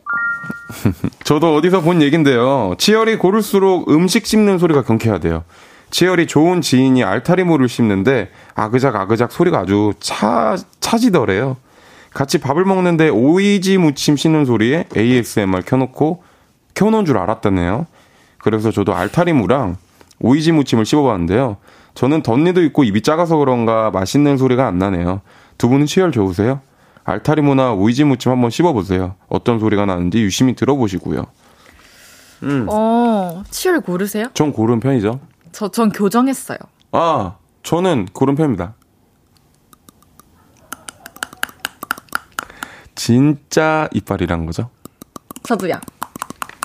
저도 어디서 본 얘긴데요. 치열이 고를수록 음식 씹는 소리가 경쾌하대요. 치열이 좋은 지인이 알타리 모를 씹는데 아그작 아그작 소리가 아주 차, 차지더래요. 같이 밥을 먹는데 오이지 무침 씹는 소리에 ASMR 켜놓고 켜놓은 줄 알았다네요. 그래서 저도 알타리무랑 오이지 무침을 씹어봤는데요. 저는 덧니도 있고 입이 작아서 그런가 맛있는 소리가 안 나네요. 두 분은 치열 좋으세요? 알타리무나 오이지 무침 한번 씹어보세요. 어떤 소리가 나는지 유심히 들어보시고요. 어, 치열 고르세요? 전 고른 편이죠. 저, 전 교정했어요. 아, 저는 고른 편입니다. 진짜 이빨이란 거죠? 저도야.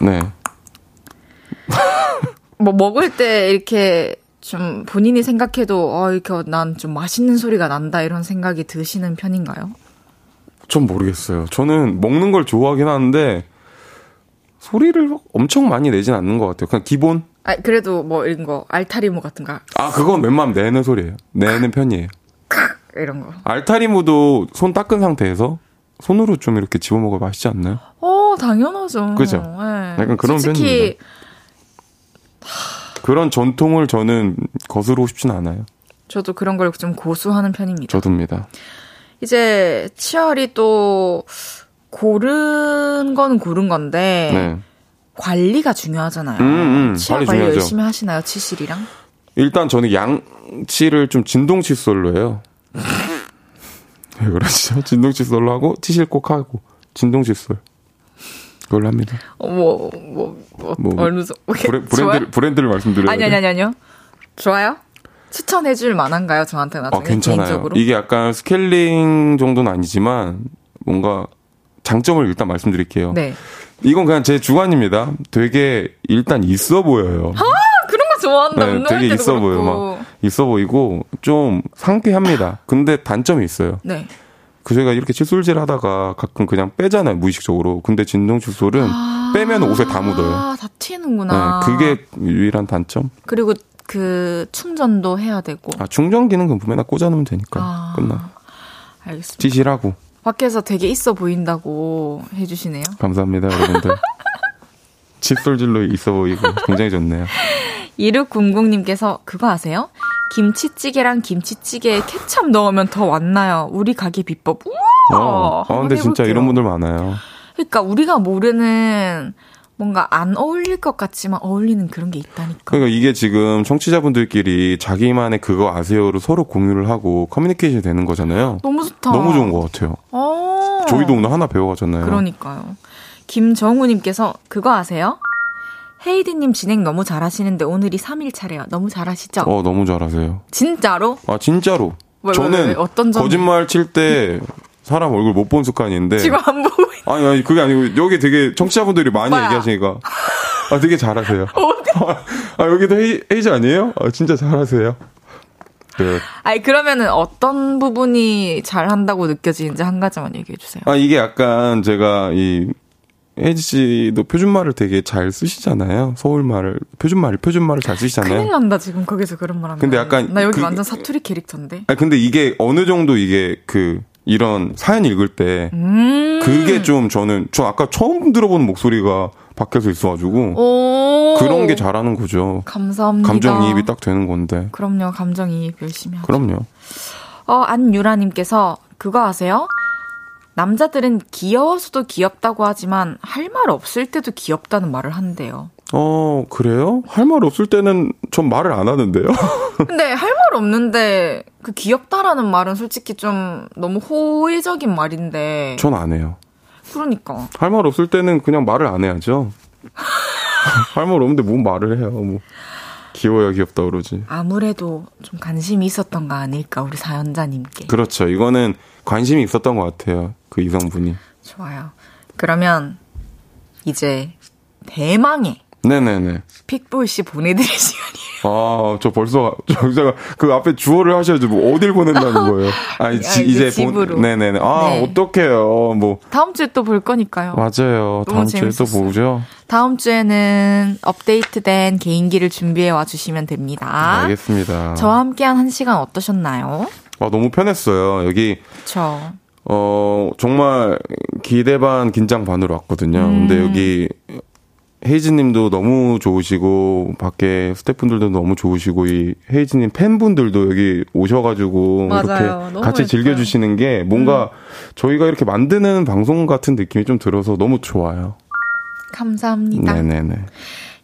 네. 뭐 먹을 때 이렇게 좀 본인이 생각해도 어 이렇게 난 좀 맛있는 소리가 난다 이런 생각이 드시는 편인가요? 전 모르겠어요. 저는 먹는 걸 좋아하긴 하는데 소리를 엄청 많이 내진 않는 것 같아요. 그냥 기본. 아 그래도 뭐 이런 거 알타리모 같은 거 아, 그건 웬만하면 내는 소리예요. 내는 편이에요. 이런 거. 알타리무도 손 닦은 상태에서 손으로 좀 이렇게 집어 먹어 맛있지 않나요? 어 당연하죠. 그죠? 네. 약간 그런 솔직히 편입니다. 그런 전통을 저는 거스르고 싶진 않아요. 저도 그런 걸 좀 고수하는 편입니다. 저도입니다. 이제 치열이 또 고른 건 고른 건데 네. 관리가 중요하잖아요. 음, 음, 치열 관리 관리 중요하죠. 열심히 하시나요, 치실이랑? 일단 저는 양치를 좀 진동 칫솔로 해요. 왜 그러시죠? 진동 칫솔로 하고 티실 꼭 하고 진동 칫솔 그걸로 합니다. 어, 뭐, 뭐, 뭐, 뭐, 어느 정도. 브레? 브랜드 브랜드를 말씀드려야 아니? 아니, 아니, 아니요. 좋아요? 추천해줄 만한가요? 저한테 나중에 아, 괜찮아요. 개인적으로? 이게 약간 스케일링 정도는 아니지만 뭔가 장점을 일단 말씀드릴게요. 네. 이건 그냥 제 주관입니다. 되게 일단 있어 보여요. 그런 거 좋아한다. 네, 되게 있어 그렇고. 보여. 막 있어 보이고 좀 상쾌합니다. 근데 단점이 있어요. 네. 그 저희가 이렇게 칫솔질 하다가 가끔 그냥 빼잖아요 무의식적으로. 근데 진동 칫솔은 빼면 옷에 다 묻어요. 아, 다 튀는구나. 네, 그게 유일한 단점. 그리고 그 충전도 해야 되고. 아 충전 기능은 맨날 꽂아놓으면 되니까 아. 끝나. 알겠습니다. 지실하고 밖에서 되게 있어 보인다고 해주시네요. 감사합니다 여러분들. 칫솔질로 있어 보이고 굉장히 좋네요. 2600님께서 그거 아세요? 김치찌개랑 김치찌개에 케첩 넣으면 더 왔나요? 우리 가게 비법. 우와! 어, 아, 근데 진짜 해볼게요. 이런 분들 많아요. 그러니까 우리가 모르는 뭔가 안 어울릴 것 같지만 어울리는 그런 게 있다니까. 그러니까 이게 지금 청취자분들끼리 자기만의 그거 아세요로 서로 공유를 하고 커뮤니케이션이 되는 거잖아요. 너무 좋다. 너무 좋은 것 같아요. 어. 저희도 오늘 하나 배워가잖아요. 그러니까요. 김정우님께서 그거 아세요? 헤이디님 진행 너무 잘하시는데 오늘이 3일 차래요. 너무 잘하시죠? 어, 너무 잘하세요. 진짜로? 아, 진짜로. 왜, 왜, 저는 왜? 어떤 점이? 거짓말 칠 때 사람 얼굴 못 본 습관이 있는데. 지금 안 보고 있 아니, 아니, 그게 아니고, 여기 되게 청취자분들이 많이 오빠야. 얘기하시니까. 아, 되게 잘하세요. 아, 여기도 헤이, 헤이즈 아니에요? 아, 진짜 잘하세요. 네. 아니 그러면은 어떤 부분이 잘한다고 느껴지는지 한 가지만 얘기해 주세요. 아, 이게 약간 제가 이 혜지 씨도 표준말을 되게 잘 쓰시잖아요. 서울말을 표준말을 표준말을 잘 쓰시잖아요. 큰일 난다 지금 거기서 그런 말 하면. 근데 약간 나 여기 그- 완전 사투리 캐릭터인데. 아니 근데 이게 어느 정도 이게 그 이런 사연 읽을 때 음. 그게 좀 저는 저 아까 처음 들어보는 목소리가 밖에서 있어가지고 오. 그런 게 잘하는 거죠. 감사합니다. 감정이입이 딱 되는 건데. 그럼요, 감정이입 열심히 하죠. 그럼요. 어, 안유라님께서 그거 아세요? 남자들은 귀여워서도 귀엽다고 하지만 할 말 없을 때도 귀엽다는 말을 한대요. 어 그래요? 할 말 없을 때는 전 말을 안 하는데요. 근데 할 말 없는데 그 귀엽다라는 말은 솔직히 좀 너무 호의적인 말인데. 전 안 해요. 그러니까. 할 말 없을 때는 그냥 말을 안 해야죠. 할 말 없는데 뭔 말을 해요. 뭐 귀여워야 귀엽다 그러지. 아무래도 좀 관심이 있었던 거 아닐까 우리 사연자님께. 그렇죠. 이거는 관심이 있었던 것 같아요. 그 이성분이. 좋아요. 그러면 이제 대망의 네네네. 픽보이 씨 보내드릴 시간이에요. 아, 저 벌써, 저, 제가 그 앞에 주어를 하셔야지, 뭐, 어딜 보낸다는 거예요. 아니, 지, 아, 이제 이제 집으로. 본, 네네네. 아, 네. 어떡해요. 뭐, 다음 주에 또 볼 거니까요. 맞아요. 다음 주에 또. 보죠. 다음 주에는 업데이트된 개인기를 준비해 와 주시면 됩니다. 알겠습니다. 저와 함께한 한 시간 어떠셨나요? 아, 너무 편했어요. 여기, 그쵸. 어, 정말 기대 반, 긴장 반으로 왔거든요. 음. 근데 여기, 헤이즈님도 너무 좋으시고, 밖에 스태프분들도 너무 좋으시고, 이 헤이즈님 팬분들도 여기 오셔가지고, 맞아요. 이렇게 같이. 음. 즐겨주시는 게 뭔가 저희가 이렇게 만드는 방송 같은 느낌이 좀 들어서 너무 좋아요. 감사합니다. 네네네.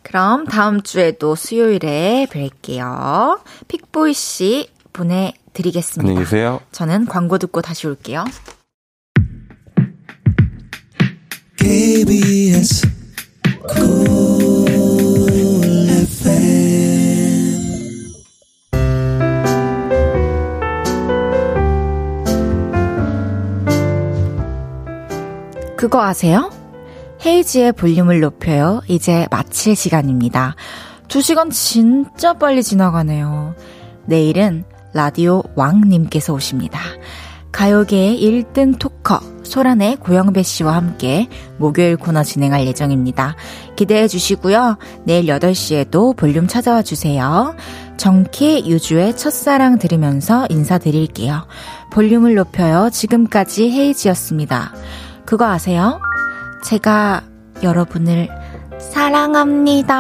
그럼 다음 주에도 수요일에 뵐게요. 픽보이 씨 보내드리겠습니다. 안녕히 계세요. 저는 광고 듣고 다시 올게요. KBS 그거 아세요? 헤이지의 볼륨을 높여요. 이제 마칠 시간입니다. 두 시간 진짜 빨리 지나가네요. 내일은 라디오 왕님께서 오십니다. 가요계의 1등 토커 소란의 고영배 씨와 함께 목요일 코너 진행할 예정입니다. 기대해 주시고요. 내일 8시에도 볼륨 찾아와 주세요. 정키 유주의 첫사랑 들으면서 인사드릴게요. 볼륨을 높여요. 지금까지 헤이지였습니다. 그거 아세요? 제가 여러분을 사랑합니다.